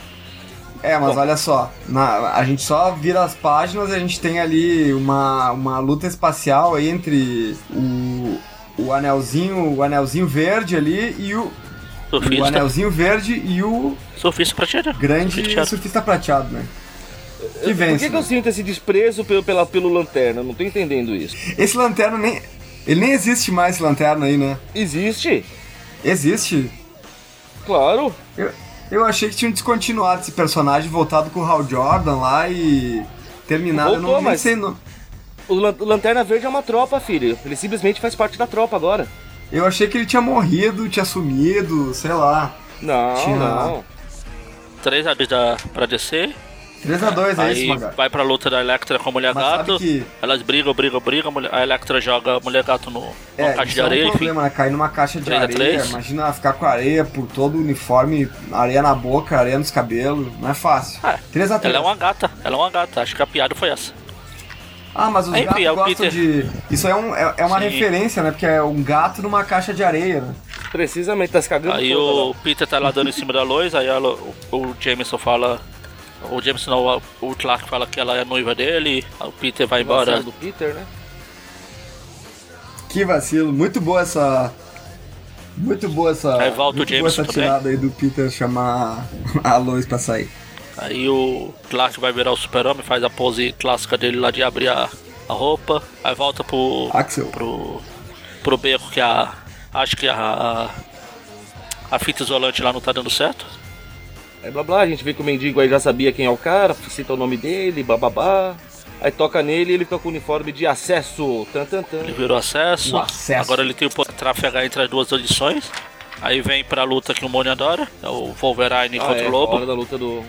É, mas olha só, na- a gente só vira as páginas e a gente tem ali uma, uma luta espacial aí entre o, o anelzinho, o anelzinho verde ali e o, o Surfista. anelzinho verde e o Surfista prateado. grande Prateado. surfista prateado, né? Que Por vence. que, que eu né? sinto esse desprezo pelo, pela, pelo Lanterna? Não tô entendendo isso. Esse lanterna nem. Ele nem existe mais esse lanterna aí, né? Existe? Existe? Claro. Eu, eu achei que tinham descontinuado esse personagem, voltado com o Hal Jordan lá e terminado. eu Voltou, não nem mas- sei. Não, O Lan- o Lanterna Verde é uma tropa, filho. Ele simplesmente faz parte da tropa agora. eu achei que ele tinha morrido, tinha sumido, sei lá. Não, Tinha- não. 3x2 da, pra descer. 3x2 é isso, Aí Magar. vai pra luta da Electra com a Mulher Mas Gato. que- Elas brigam, brigam, brigam. a Electra joga a Mulher Gato no, numa É, caixa de é areia, um enfim. problema, né? Cair numa caixa de 3 a areia. 3. Imagina ficar com areia por todo o uniforme, areia na boca, areia nos cabelos. Não é fácil. Ah, 3x3. Ela é uma gata, ela é uma gata. Acho que a piada foi essa. Ah, mas os Enfim, gatos é o gostam Peter. de. Isso é, um, é, é uma Sim. referência, né? Porque é um gato numa caixa de areia, né? Precisamente, tá se cagando Aí toda o lá. Peter tá lá dando em cima da Lois, aí ela, o, o Jameson fala. O Jameson não, o Clark fala que ela é noiva dele, o Peter vai embora. Vacilo do Peter, né? Que vacilo. Muito boa essa. Muito boa essa. Aí volta o muito boa essa também. tirada aí do Peter chamar *laughs* a Lois pra sair. Aí o Clark vai virar o super-homem, faz a pose clássica dele lá de abrir a, a roupa, aí volta pro. Axel. pro. pro beco que a. Acho que a. a, a fita isolante lá não tá dando certo. Aí blá blá, a gente vê que o mendigo aí já sabia quem é o cara, cita o nome dele, bababá. Aí toca nele e ele fica com o uniforme de acesso. Tan, tan, tan. Ele virou acesso. O acesso. Agora ele tem o poder trafegar entre as duas edições. Aí vem pra luta que o Moni adora, é o Wolverine Ah, contra é, o Lobo. A hora da luta do,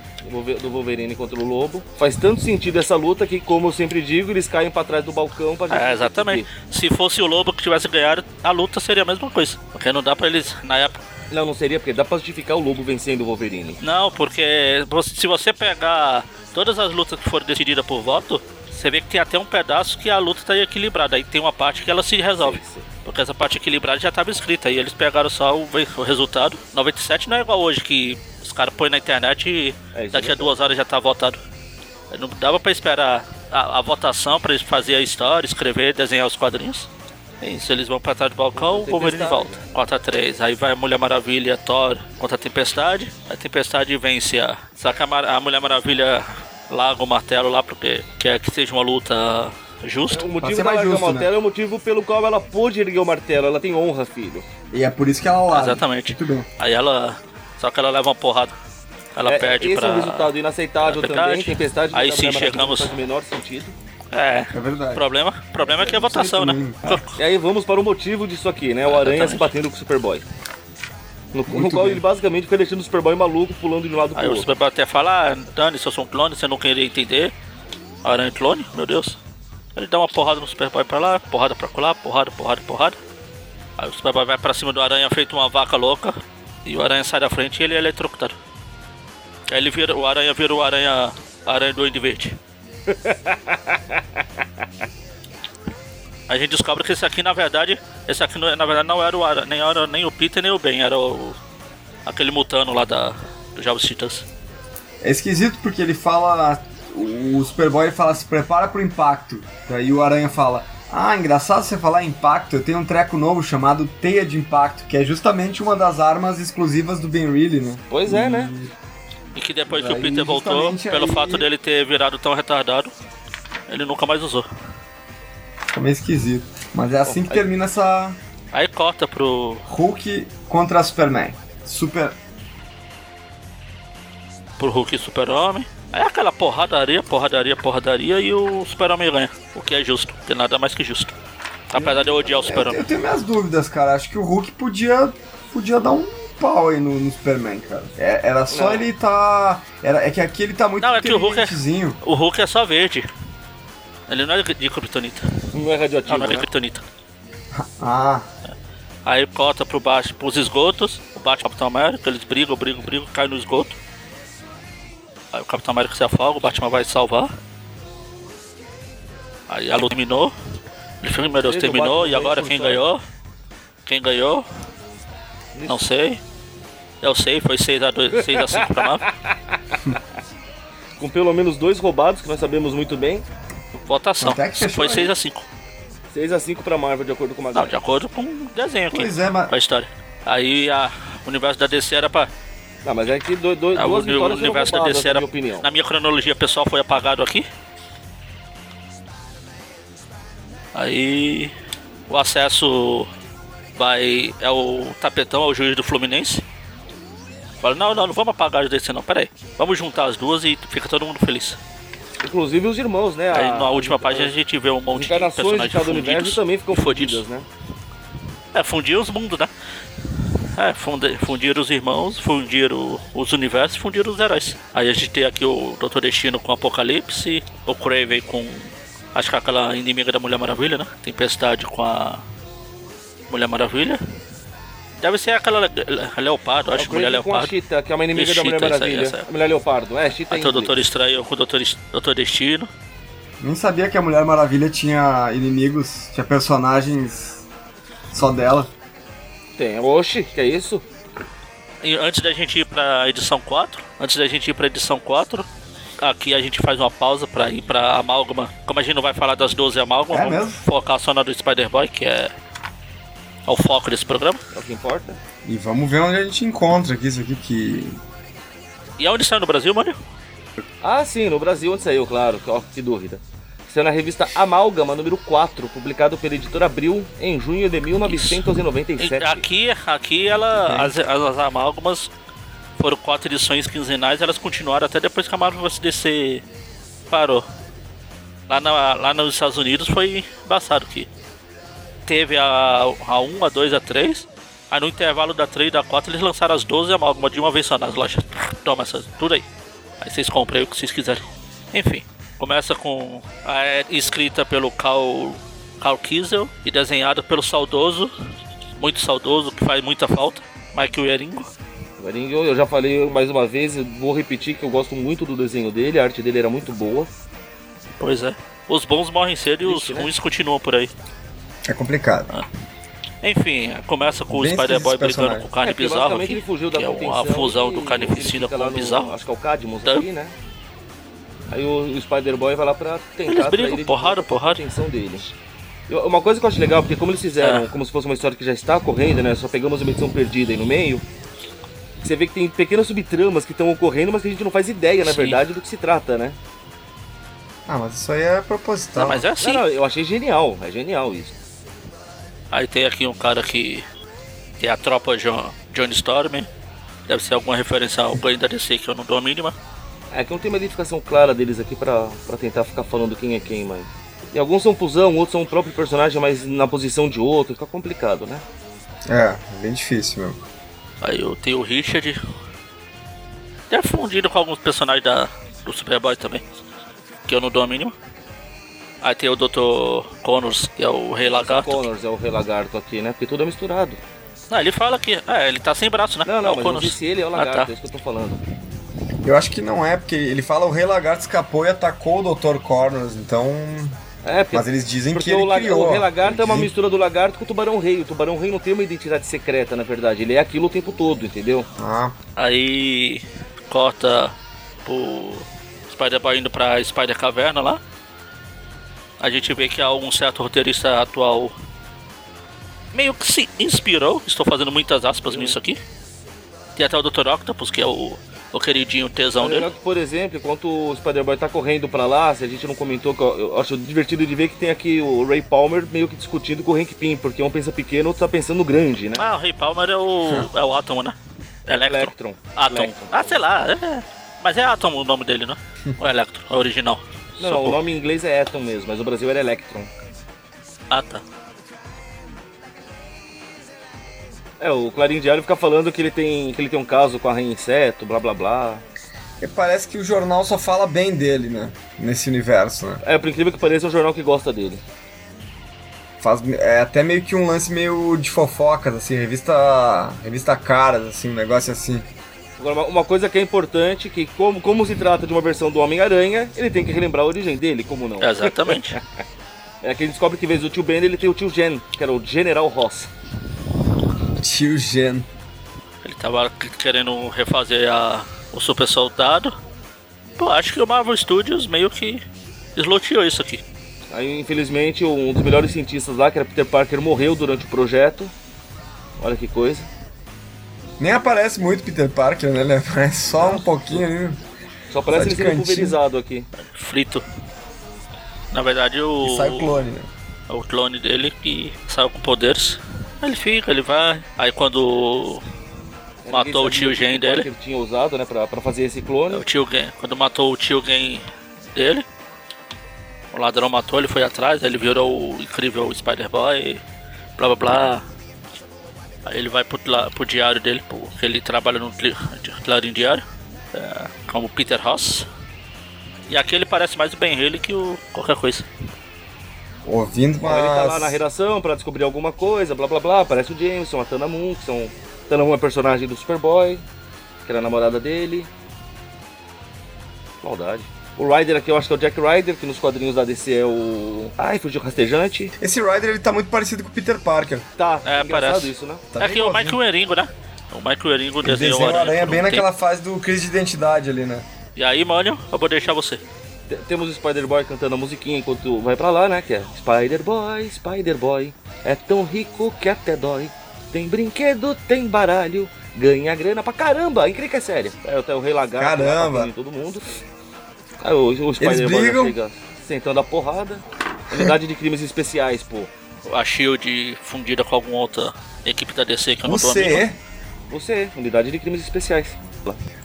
do Wolverine contra o Lobo. Faz tanto sentido essa luta que, como eu sempre digo, eles caem pra trás do balcão pra gente. É, exatamente. Se fosse o Lobo que tivesse ganhado, a luta seria a mesma coisa. Porque não dá pra eles, na época. Não, não seria, porque dá pra justificar o Lobo vencendo o Wolverine. Não, porque se você pegar todas as lutas que foram decididas por voto, você vê que tem até um pedaço que a luta tá equilibrada. Aí tem uma parte que ela se resolve. Sim, sim. Porque essa parte equilibrada já estava escrita. E eles pegaram só o, o resultado. 97 não é igual hoje, que os caras põem na internet e É, daqui é a duas horas já tá votado. Não dava pra esperar a, a votação pra eles fazer a história, escrever, desenhar os quadrinhos. É isso, eles vão pra trás do balcão, o Wolverine volta. 4x3. Aí vai a Mulher Maravilha, Thor contra a Tempestade. A Tempestade vence a. Só que a, Mar- a Mulher Maravilha larga o martelo lá porque quer que seja uma luta justa. O Pra motivo mais justo, martelo né? é o motivo pelo qual ela pôde erguer o martelo. Ela tem honra, filho. E é por isso que ela larga. Exatamente. Muito bem. Aí ela. Só que ela leva uma porrada. Ela É, perde esse pra. é um resultado inaceitável Tempestade. também. Tempestade Aí sim chegamos- o menor sentido. É. É verdade. O problema, o problema é que é votação, né? E aí vamos para o motivo disso aqui, né? O Aranha se batendo com o Superboy. No, no qual bem. ele basicamente fica deixando o Superboy maluco, pulando de um lado pro Aí o outro. Superboy até fala, ah, Dani, se eu sou um clone, você não queria entender. Aranha clone, meu Deus. Ele dá uma porrada no Superboy pra lá, porrada pra lá, porrada, porrada, porrada. Aí o Superboy vai pra cima do Aranha feito uma vaca louca. E o Aranha sai da frente e ele é eletrocutado. Aí ele vira, o Aranha vira o Aranha, Aranha do Verde. *laughs* A gente descobre que esse aqui, na verdade, esse aqui não- na verdade não era o Aranha, nem era nem o Peter nem o Ben, era o aquele mutano lá da do Jovens. É esquisito porque ele fala. O Superboy fala, se prepara pro impacto. Daí o Aranha fala. Ah, engraçado você falar impacto. Eu tenho um treco novo chamado Teia de Impacto, que é justamente uma das armas exclusivas do Ben Reilly, né? Pois é, né? E que depois que o Peter voltou, pelo aí- fato dele ter virado tão retardado, ele nunca mais usou. Fica meio esquisito. Mas é assim que aí- termina essa Aí corta pro, Hulk contra Superman. Super. pro Hulk e Super-Homem. Aí é aquela porradaria, porradaria, porradaria e o Super-Homem ganha. O que é justo, tem nada mais que justo. Apesar de eu odiar o Eu, eu Super-Homem. tenho minhas dúvidas, cara. Acho que o Hulk podia, podia dar um pau aí no, no Superman, cara. É- era só Não. ele tá. Era, é que aqui ele tá muito Não, é que o Hulk é-. O Hulk é só verde. Ele não é de Kryptonita. Não é radioativo, Não, não é de né? Kryptonita. *laughs* Ah, Aí corta pro baixo, pros esgotos, o Batman e o Capitão América, eles brigam, brigam, brigam, caem no esgoto. Aí o Capitão América se afoga, o Batman vai salvar. Aí a luta terminou. Ele falou, meu Deus, o terminou, e agora quem ganhou? Quem ganhou? Não sei. Eu sei, foi 6x2, 6x5 pra Marvel. *laughs* Com pelo menos dois roubados, que nós sabemos muito bem. Votação. Até que fechou Foi aí. 6x5. 6x5 pra Marvel, de acordo com o Não, de acordo com o desenho aqui. pois é, mas. Com a história. Aí a, o universo da DC era pra Não, mas é que do, do, Ah, o duas uni- vitórias o universo da foram roubadas, DC na era, minha opinião. na minha cronologia pessoal foi apagado aqui. Aí o acesso vai é o tapetão, é o juiz do Fluminense. Fala, não, não, não vamos apagar as DC não, peraí. Vamos juntar as duas e fica todo mundo feliz. Inclusive os irmãos, né? Aí A- na última as- página a gente vê um monte de encarnações de personagens cada universo fundidos. também ficam fundidas, né? É, fundir os mundos, né? É, fundir, fundir os irmãos, fundir o- os universos, fundir os heróis. Aí a gente tem aqui o Dr. Destino com Apocalipse, o Craven com. Acho que é aquela inimiga da Mulher Maravilha, né? Tempestade com a Mulher Maravilha. Deve ser aquela le- le- Leopardo, acho que Mulher Craven com a Leopardo. Cheetah, que é uma inimiga da Mulher Cheetah, essa Maravilha. essa aí. A Mulher Leopardo, é, Cheetah tem o. Doutor Estranho com o Doutor, Doutor Destino. Nem sabia que a Mulher Maravilha tinha inimigos, tinha personagens só dela. Tem, oxe, que é isso? E antes da gente ir pra edição 4, antes da gente ir pra edição 4, aqui a gente faz uma pausa pra ir pra Amálgama. Como a gente não vai falar das 12 Amálgama, É vamos mesmo? focar só na do Spider-Boy, que é, é o foco desse programa. É o que importa. E vamos ver onde a gente encontra aqui isso aqui, que. E aonde saiu no Brasil, mano? Ah, sim, no Brasil onde saiu, claro, ó, que dúvida. Saiu na revista Amálgama, número 4, publicado pela editora Abril em junho de 1997. Aqui, aqui ela, as, as, as amálgamas foram quatro edições quinzenais, elas continuaram até depois que a Marvel vs DC parou. Lá, na, lá nos Estados Unidos foi embaçado que teve a, a 1, a 2, a 3. Aí no intervalo da 3 e da 4 eles lançaram as 12 amálgamas de uma vez só nas lojas. Toma essas, tudo aí. Aí vocês comprem aí o que vocês quiserem. Enfim, começa com a é escrita pelo Carl, Carl Kiesel e desenhada pelo saudoso, muito saudoso, que faz muita falta, Michael Eringo. O Eringo, eu já falei mais uma vez, vou repetir que eu gosto muito do desenho dele, a arte dele era muito boa. Pois é. Os bons morrem cedo e os né? ruins continuam por aí. É complicado. Enfim, começa com o Spider-Boy brigando com o carne É, bizarro ele fugiu da que é uma fusão e do carnificina com o bizarro. Acho que é o Cadmus Tá. aqui, né? Aí o, o Spider-Boy vai lá pra tentar Eles brigam, de porrada, porrada. atenção dele. Eu- uma coisa que eu acho legal, porque como eles fizeram, É. como se fosse uma história que já está correndo, né? Só pegamos uma edição perdida aí no meio. Você vê que tem pequenas subtramas que estão ocorrendo, mas que a gente não faz ideia, na Sim. verdade, do que se trata, né? Ah, mas isso aí é proposital. Não, mas é assim. Não, não, eu achei genial, é genial isso. Aí tem aqui um cara que, que é a tropa John, Johnny Storm. Deve ser alguma referência ao ganho da DC que eu não dou a mínima. É que não tem uma identificação clara deles aqui pra, pra tentar ficar falando quem é quem, mas. E alguns são fusão, outros são o próprio personagem, mas na posição de outro, fica complicado, né? É, é bem difícil mesmo. Aí eu tenho o Richard. É fundido com alguns personagens da, do Superboy também. Que eu não dou a mínima. Aí tem o Dr. Connors, que é o Rei Lagarto. Connors é o Rei Lagarto aqui, né? Porque tudo é misturado. Ah, ele fala que. É, ele tá sem braço, né? Não, é não, o mas eu Connors. disse ele é o Ah, Lagarto, tá. é isso que eu tô falando. Eu acho que não é, porque ele fala o Rei Lagarto escapou e atacou o Dr. Corners, então. É, porque, Mas eles dizem porque que ele o, criou. o Rei Lagarto é uma Dizem- mistura do Lagarto com o Tubarão Rei. O Tubarão Rei não tem uma identidade secreta, na verdade. Ele é aquilo o tempo todo, entendeu? Ah, Aí corta pro Spider-Boy indo pra Spider Caverna lá. A gente vê que há um certo roteirista atual meio que se inspirou. Estou fazendo muitas aspas nisso aqui. Tem até o Dr. Octopus, que é o, o queridinho tesão dele. por exemplo, enquanto o Spider-Boy tá correndo pra lá, se a gente não comentou, eu acho divertido de ver que tem aqui o Ray Palmer meio que discutindo com o Hank Pym, porque um pensa pequeno, outro tá pensando grande, né? Ah, o Rei Palmer é o, *laughs* é o Atom, né? Electron. Electron. Atom. Electron. Ah, sei lá. é- Mas é Atom o nome dele, né? *laughs* O Electron, é o original. Não, não, o nome em inglês é Atom mesmo, mas o Brasil era Electron. Ah, tá. É, o Clarim Diário fica falando que ele tem, que ele tem um caso com a Rainha Inseto, blá blá blá. e parece que o jornal só fala bem dele, né? Nesse universo, né? É, por incrível que pareça, é um jornal que gosta dele. Faz, é até meio que um lance meio de fofocas, assim, revista. Revista caras, assim, um negócio assim. Agora, uma- coisa que é importante, que como, como se trata de uma versão do Homem-Aranha, ele tem que relembrar a origem dele, como não? Exatamente. *laughs* É que ele descobre que em vez do tio Ben, ele tem o tio Gen, que era o General Ross. Tio Gen. Ele tava querendo refazer a, o Super Soldado. Pô, acho que o Marvel Studios meio que desloteou isso aqui. Aí, infelizmente, um dos melhores cientistas lá, que era Peter Parker, morreu durante o projeto. Olha que coisa. Nem aparece muito Peter Parker, né? Ele aparece *laughs* só um pouquinho ali. Só parece Só ele sendo pulverizado aqui. Frito. Na verdade, o, E sai o clone, né? o clone dele que saiu com poderes. Ele fica, ele vai. Aí quando matou o tio que Gen dele. Parker tinha usado, né, pra, pra fazer esse clone. O tio Gen, quando matou o tio Gen dele, o ladrão matou, ele foi atrás, aí ele virou o incrível Spider-Boy, blá blá blá. Aí ele vai pro, pro diário dele, porque ele trabalha no Clarim Diário, é, como Peter Ross. E aqui ele parece mais o Ben Haley que o qualquer coisa. Ouvindo Então, ele tá lá na redação pra descobrir alguma coisa, blá blá blá. Aparece o Jameson, a Tana Moon, que são. Tana Moon é personagem do Superboy, que era a namorada dele. Maldade. O Ryder aqui eu acho que é o Jack Ryder, que nos quadrinhos da DC é o. Ai, fugiu rastejante. Esse Ryder ele tá muito parecido com o Peter Parker. Tá, É, parece. isso, né? Tá é que o igualzinho. Michael Eringo, né? O Michael Eringo Ele desenhou desenha o aranha por um bem tempo. naquela fase do crise de identidade ali, né? E aí, mano, eu vou deixar você. T- Temos o Spider-Boy cantando a musiquinha enquanto vai pra lá, né? Que é Spider-Boy, Spider-Boy, é tão rico que até dói. Tem brinquedo, tem baralho, ganha grana pra caramba, incrível que é sério. É até o Rei Lagarto, Caramba. todo mundo. Aí o, o Spider-Boy já brigam. chega sentando a porrada. Unidade de crimes especiais, pô. A Shield fundida com alguma outra equipe da DC que eu não tô Você, amigo. Você, unidade de crimes especiais.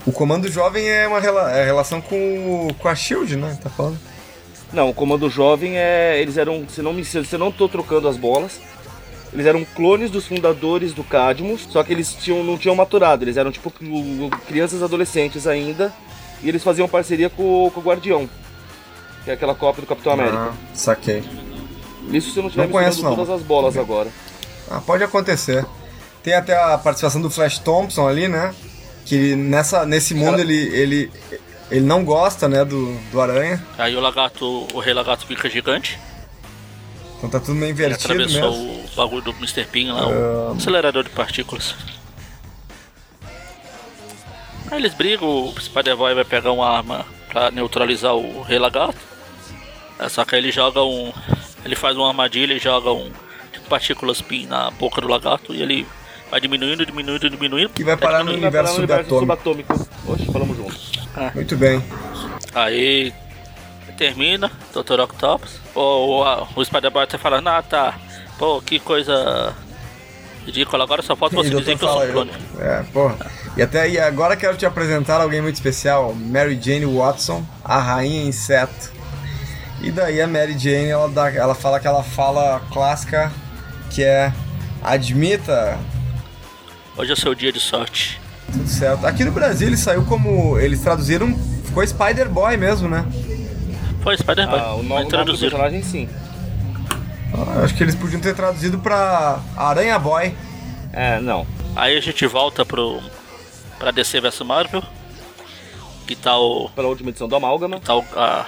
O comando jovem é uma rela é relação com, o- com a Shield, né? Tá falando? Não, o Comando Jovem é. Eles eram. Se não me se eu não tô trocando as bolas. Eles eram clones dos fundadores do Cadmus, só que eles tinham, não tinham maturado, eles eram tipo crianças adolescentes ainda, e eles faziam parceria com, com o Guardião, que é aquela cópia do Capitão América. Ah, saquei. Isso se eu não estiver Não conheço, não. todas as bolas agora. Ah, pode acontecer. Tem até a participação do Flash Thompson ali, né? Que nessa, nesse mundo Cara- ele, ele, ele não gosta, né, do, do aranha. Aí o lagarto, o rei lagarto fica gigante. Então tá tudo meio Ele invertido atravessou mesmo. o bagulho do Mr. Pin lá, o acelerador de partículas. Aí eles brigam, o Spider-Boy vai pegar uma arma pra neutralizar o rei lagarto. É, Só que aí ele joga um. Ele faz uma armadilha e joga um tipo partículas pin na boca do lagarto e ele vai diminuindo, diminuindo, diminuindo. E vai parar no diminuir. Vai parar universo subatômico. subatômico. Oxe, falamos juntos. Muito bem. Aí termina, Dr. Octopus. O, o, o Spider-Boy até fala, ah tá, pô, que coisa ridícula, agora só falta *laughs* você E o dizer que eu sou clone. É, porra. E até e agora quero te apresentar alguém muito especial, Mary Jane Watson, a rainha inseto. E daí a Mary Jane, ela, dá, ela fala aquela fala clássica que é admita Hoje é seu dia de sorte. tudo certo. Aqui no Brasil ele saiu como eles traduziram, ficou Spider-Boy mesmo, né? Foi Spider-Boy, Ah, o nome, o nome do personagem sim. Ah, acho que eles podiam ter traduzido pra Aranha Boy. É, não. Aí a gente volta pro pra DC vs Marvel. Que tá o. Pela última edição do Amálgama. Tá o a,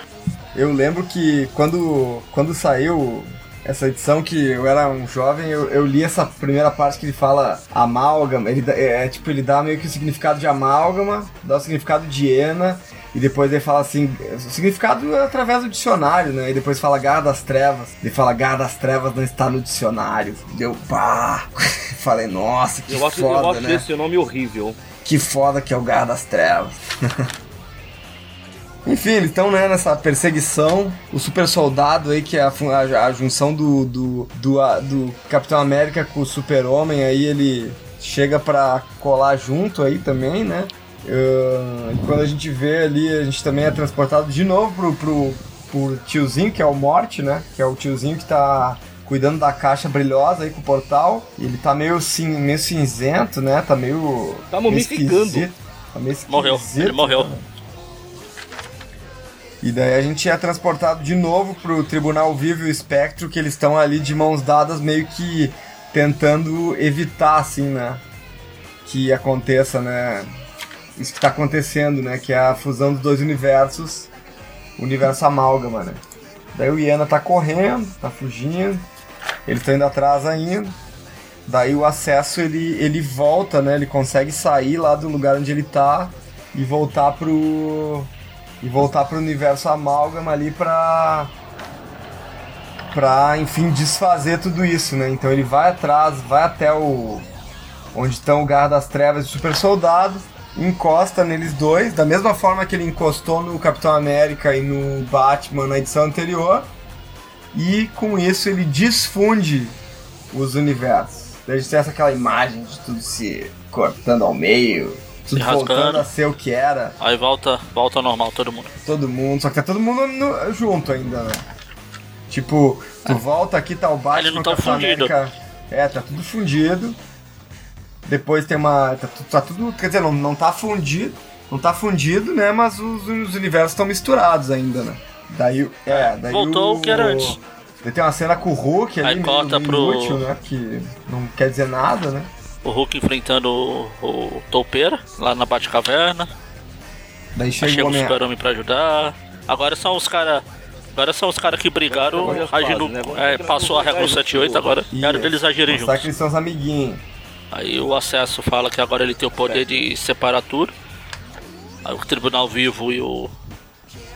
Eu lembro que quando, quando saiu essa edição que eu era um jovem, eu, eu li essa primeira parte que ele fala amálgama. Ele, dá- é, é, tipo, ele dá meio que o significado de amálgama, dá o significado de hiena, e depois ele fala assim, o significado é através do dicionário, né? E depois fala garra das trevas. Ele fala garra das trevas não está no dicionário. Deu pá! *laughs* Falei, nossa, que Eu acho, foda, eu acho né? esse nome horrível. Que foda que é o Garra das Trevas. *laughs* Enfim, eles estão né, nessa perseguição. O super soldado aí, que é a, a- a junção do, do, do, a- do Capitão América com o Super-Homem, aí ele chega pra colar junto aí também, né? Ah, e quando a gente vê ali, a gente também é transportado de novo pro, pro, pro tiozinho, que é o Morte, né? Que é o tiozinho que tá cuidando da caixa brilhosa aí com o portal. Ele tá meio, cin, meio cinzento, né? Tá meio. Tá meio mumificando. esquisito. Tá meio Morreu, ele morreu. né? E daí a gente é transportado de novo pro Tribunal Vivo e o Espectro, que eles estão ali de mãos dadas, meio que tentando evitar, assim, né? Que aconteça, né? Isso que tá acontecendo, né? Que é a fusão dos dois universos, o universo amálgama, né? Daí o Iana tá correndo, tá fugindo, eles estão indo atrás ainda. Daí o acesso ele, ele volta, né? Ele consegue sair lá do lugar onde ele tá e voltar pro e voltar pro universo amálgama ali pra pra enfim desfazer tudo isso, né? Então ele vai atrás, vai até o onde estão o Garra das Trevas e o Super Soldado, encosta neles dois, da mesma forma que ele encostou no Capitão América e no Batman na edição anterior. E com isso ele desfunde os universos. Daí a gente tem essa aquela imagem de tudo se cortando ao meio, tudo voltando a ser o que era, Aí volta, volta ao normal todo mundo. todo mundo, só que tá todo mundo no- junto ainda, né? Tipo, tu volta aqui, tá o Batman, Eles não Capitão fundido. América. É, tá tudo fundido. Depois tem uma. Tá, tá tudo. Quer dizer, não, não tá fundido. Não tá fundido, né? Mas os, os universos estão misturados ainda, né? Daí. É, daí. Voltou o que era antes. Daí tem uma cena com o Hulk ali, Aí meio, corta meio pro- inútil, né? Que não quer dizer nada, né? O Hulk enfrentando o, o Toupeira lá na Batcaverna. Daí Aí chega chega o o Homem. Super-Homem pra ajudar. Agora são os caras. Agora são os caras que brigaram, agindo, né? É, passou a regra do lugar 78, do- agora E era deles agirem juntos. que eles são os amiguinhos. Aí o acesso fala que agora ele tem o poder de separar tudo. Aí o Tribunal Vivo e o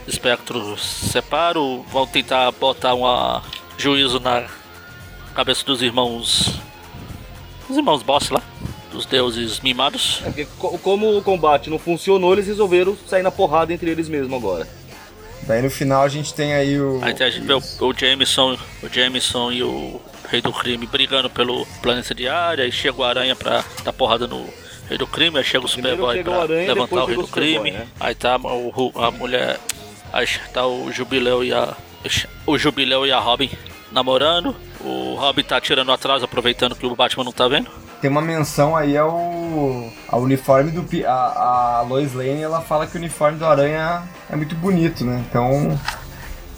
Espectro separam, vão tentar botar um juízo na cabeça dos irmãos. Os irmãos boss lá, dos deuses mimados. É porque co- como o combate não funcionou, eles resolveram sair na porrada entre eles mesmos agora. Daí no final a gente tem aí o. Aí a gente vê o, o Jameson, o Jameson e o Rei do Crime brigando pelo planeta de área, aí chega o Aranha pra dar porrada no Rei do Crime, aí chega o Superboy pra o Aranha, levantar o Rei do Crime, né? aí tá o, a mulher, aí tá o Jubileu e a o Jubileu e a Robin namorando, o Robin tá tirando atrás, aproveitando que o Batman não tá vendo. Tem uma menção aí ao, ao uniforme do. Pi- A, a Lois Lane ela fala que o uniforme do Aranha é muito bonito, né? Então.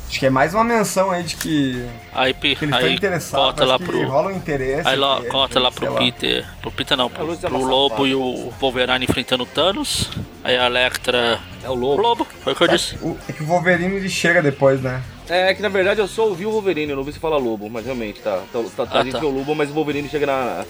Acho que é mais uma menção aí de que, Aí, que eles aí interessados. corta lá que pro rola um interesse. Aí lá, entre corta lá pro Peter. Pro Peter não, A pro, é pro Lobo e o Wolverine enfrentando o Thanos. Aí a Electra. É o O Lobo. Lobo, foi o que eu disse. O- é que o Wolverine ele chega depois, né? É que na verdade eu só ouvi o Wolverine, eu não ouvi você falar Lobo, mas realmente tá. tá, tá, tá Ah, a gente tá. vê o Lobo, mas o Wolverine chega na,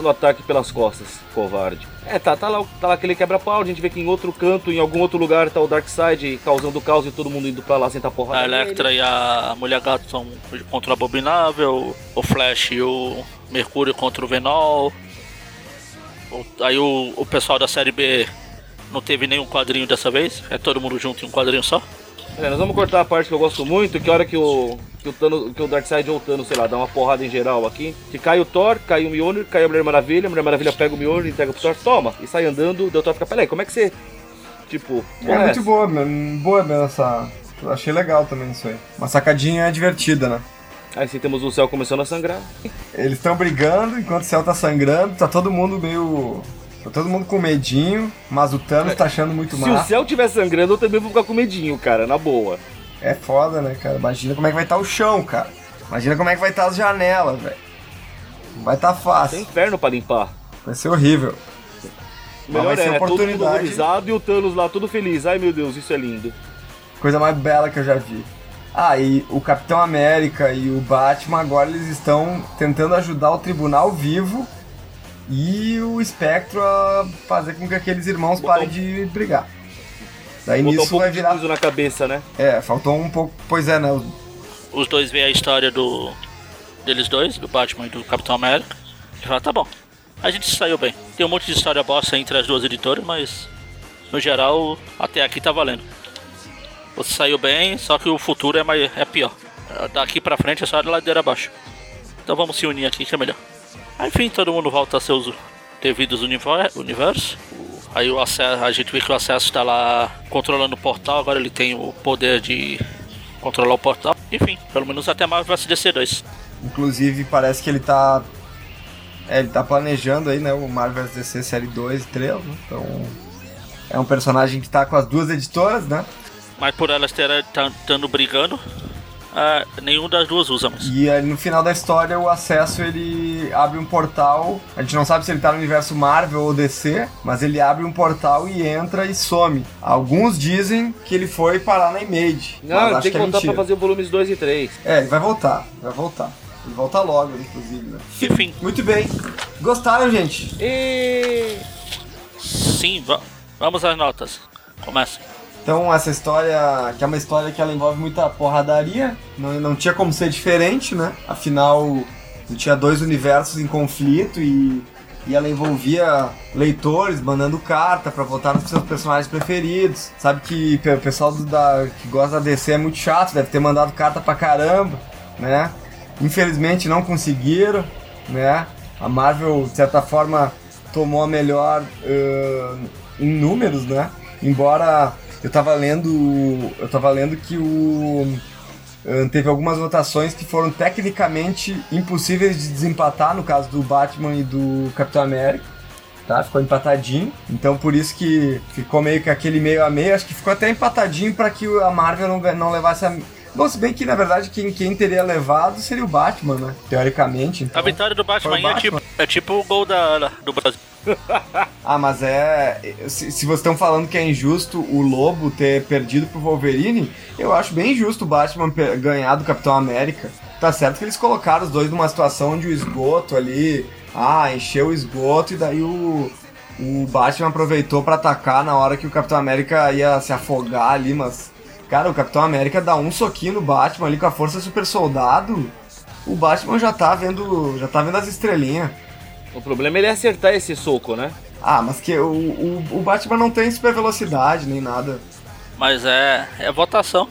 no ataque pelas costas, covarde. É, tá, tá lá, tá lá aquele quebra-pau, a gente vê que em outro canto, em algum outro lugar, tá o Darkseid causando caos e todo mundo indo pra lá sentar porrada. A. Electra e a Mulher Gato são contra o Abominável. O Flash e o Mercúrio contra o Venol. O- Aí o, o pessoal da série B não teve nenhum quadrinho dessa vez. É todo mundo junto em um quadrinho só. É, nós vamos cortar a parte que eu gosto muito, que a hora que o, que o, Thanos, que o Darkseid ou o Thanos, sei lá, dá uma porrada em geral aqui, que cai o Thor, cai o Mjolnir, cai a Mulher Maravilha, a Mulher Maravilha pega o Mjolnir, entrega pro Thor, toma, e sai andando, daí o Thor fica, peraí, como é que você, tipo, É porra muito essa? boa, mesmo, boa mesmo essa. Achei legal também isso aí. Uma sacadinha divertida, né? Aí sim temos o céu começando a sangrar. Eles estão brigando enquanto o céu tá sangrando, tá todo mundo meio. Tá todo mundo com medinho, mas o Thanos tá achando muito Se o céu estiver sangrando, eu também vou ficar com medinho, cara, na boa. É foda, né, cara? Imagina como é que vai estar o chão, cara. Imagina como é que vai estar as janelas, velho. Não vai estar Tem fácil. inferno pra limpar. Vai ser horrível. Melhor vai ser é, né, todo oportunidade. horrorizado e o Thanos lá todo feliz. Ai meu Deus, isso é lindo. Coisa mais bela que eu já vi. Ah, e o Capitão América e o Batman agora eles estão tentando ajudar o Tribunal Vivo e o Espectro a fazer com que aqueles irmãos parem de brigar. Daí Botar um nisso pouco vai de virar. na cabeça, né? É, faltou um pouco. Pois é, né? Os dois veem a história do deles dois, do Batman e do Capitão América. E fala, tá bom. A gente saiu bem. Tem um monte de história bosta entre as duas editoras, mas no geral até aqui tá valendo. Você saiu bem, só que o futuro é, mais, é pior. Daqui pra frente é só de ladeira abaixo. Então vamos se unir aqui que é melhor. Aí, enfim, todo mundo volta a seus devidos univer- universos. O- Aí o acesso, a gente vê que o acesso tá lá controlando o portal, agora ele tem o poder de controlar o portal. Enfim, pelo menos até Marvel vs DC 2. Inclusive parece que ele tá. É, ele tá planejando aí, né? O Marvel vs DC série 2 e 3, né? Então. É um personagem que tá com as duas editoras, né? Mas por elas terem estando brigando, ah, nenhum das duas usa mais. E aí, no final da história, o acesso ele abre um portal. A gente não sabe se ele tá no universo Marvel ou DC, mas ele abre um portal e entra e some. Alguns dizem que ele foi parar na Image. Não, tem que que é voltar mentira. pra fazer o volumes 2 e 3. É, ele vai voltar, vai voltar. Ele volta logo, inclusive, né? Enfim, Muito bem. Gostaram, gente? E... sim, va- vamos às notas. Começa. Então, essa história, que é uma história que ela envolve muita porradaria, não, não tinha como ser diferente, né? Afinal, tinha dois universos em conflito e, e ela envolvia leitores mandando carta pra votar nos seus personagens preferidos. Sabe que o pessoal do, da, que gosta da DC é muito chato, deve ter mandado carta pra caramba, né? Infelizmente não conseguiram, né? A Marvel, de certa forma, tomou a melhor ãh, em números, né? Embora eu tava lendo. Eu tava lendo que o. Teve algumas votações que foram tecnicamente impossíveis de desempatar, no caso do Batman e do Capitão América. Tá? Ficou empatadinho. Então por isso que ficou meio que aquele meio a meio. Acho que ficou até empatadinho para que a Marvel não, não levasse a. Bom, se bem que na verdade quem, quem teria levado seria o Batman, né? Teoricamente. Então, A vitória do Batman aí é tipo, é tipo o gol da, do Brasil. *laughs* ah, mas é. Se, se vocês estão falando que é injusto o Lobo ter perdido pro Wolverine, eu acho bem injusto o Batman ganhar do Capitão América. Tá certo que eles colocaram os dois numa situação onde o esgoto ali. Ah, encheu o esgoto e daí o, o Batman aproveitou para atacar na hora que o Capitão América ia se afogar ali, mas. Cara, o Capitão América dá um soquinho no Batman ali com a força super soldado. O Batman já tá vendo. já tá vendo as estrelinhas. O problema é ele acertar esse soco, né? Ah, mas que o, o, o Batman não tem super velocidade nem nada. Mas é. é votação.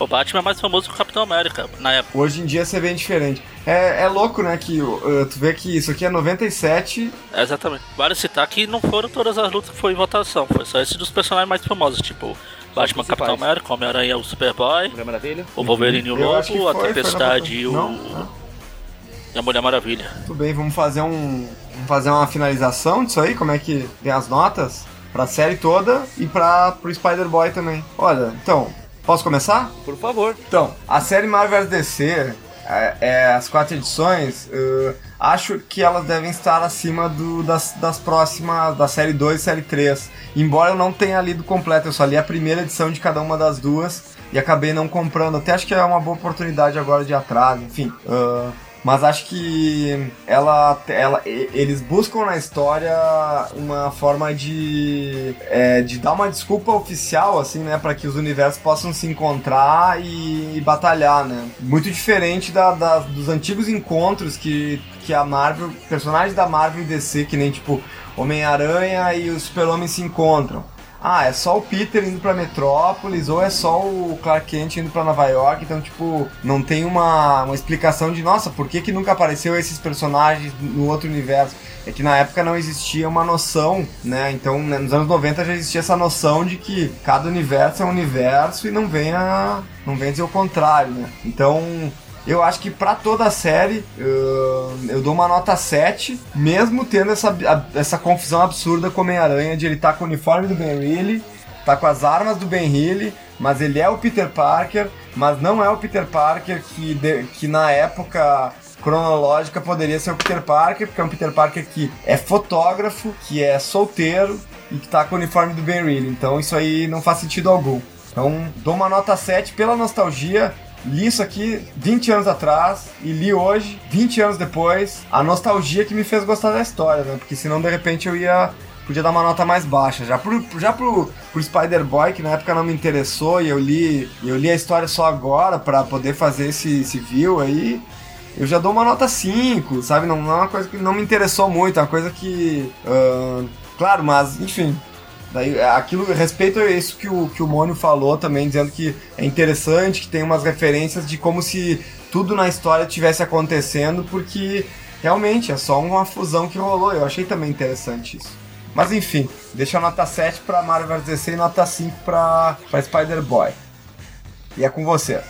O Batman é mais famoso que o Capitão América na época. Hoje em dia você vê bem É, é louco, né? Que uh, tu vê que isso aqui é 97. É exatamente. Vale citar que não foram todas as lutas que foi em votação. Foi só esse dos personagens mais famosos, tipo Batman, Capitão América, Homem-Aranha, o Superboy, o Wolverine, o Lobo, foi, a Tempestade e o. Não, E a Mulher Maravilha. Tudo bem, vamos fazer um. Vamos fazer uma finalização disso aí? Como é que tem as notas? Pra série toda e pra, pro Spider-Boy também. Olha, então, posso começar? Por favor. Então, a série Marvel DC, é, é, as quatro edições, uh, acho que elas devem estar acima do, das, das próximas, da série 2 e série 3. Embora eu não tenha lido completo, eu só li a primeira edição de cada uma das duas e acabei não comprando. Até acho que é uma boa oportunidade agora de atraso, enfim. Uh, mas acho que ela, ela, eles buscam na história uma forma de, é, de dar uma desculpa oficial, assim, né, para que os universos possam se encontrar e, e batalhar, né? Muito diferente da, da, dos antigos encontros que, que a Marvel, personagens da Marvel e DC, que nem tipo Homem-Aranha e o Super-Homem se encontram ah, é só o Peter indo pra Metrópolis ou é só o Clark Kent indo pra Nova York, então, tipo, não tem uma, uma explicação de, nossa, por que, que nunca apareceu esses personagens no outro universo? É que na época não existia uma noção, né? Então, né, nos anos 90 já existia essa noção de que cada universo é um universo e não vem a, não vem dizer o contrário, né? Então, eu acho que para toda a série eu, eu dou uma nota 7, mesmo tendo essa, a, essa confusão absurda com o Homem-Aranha de ele estar tá com o uniforme do Ben Reilly, tá com as armas do Ben Reilly, mas ele é o Peter Parker, mas não é o Peter Parker que, de, que na época cronológica poderia ser o Peter Parker, porque é um Peter Parker que é fotógrafo, que é solteiro e que tá com o uniforme do Ben Reilly. Então isso aí não faz sentido algum. Então dou uma nota 7 pela nostalgia, li isso aqui 20 anos atrás e li hoje, 20 anos depois, a nostalgia que me fez gostar da história, né? Porque senão de repente eu ia podia dar uma nota mais baixa. Já pro, já pro, pro Spider-Boy, que na época não me interessou e eu li, eu li a história só agora para poder fazer esse, esse view aí, eu já dou uma nota 5, sabe? Não, não é uma coisa que não me interessou muito, é uma coisa que. Uh, claro, mas enfim, Daí, aquilo, respeito a isso que o, que o Mônio falou também, dizendo que é interessante, que tem umas referências de como se tudo na história tivesse acontecendo, porque realmente é só uma fusão que rolou. Eu achei também interessante isso. Mas enfim, deixa a nota 7 pra Marvel vs DC e nota 5 pra, pra Spider-Boy. E é com você.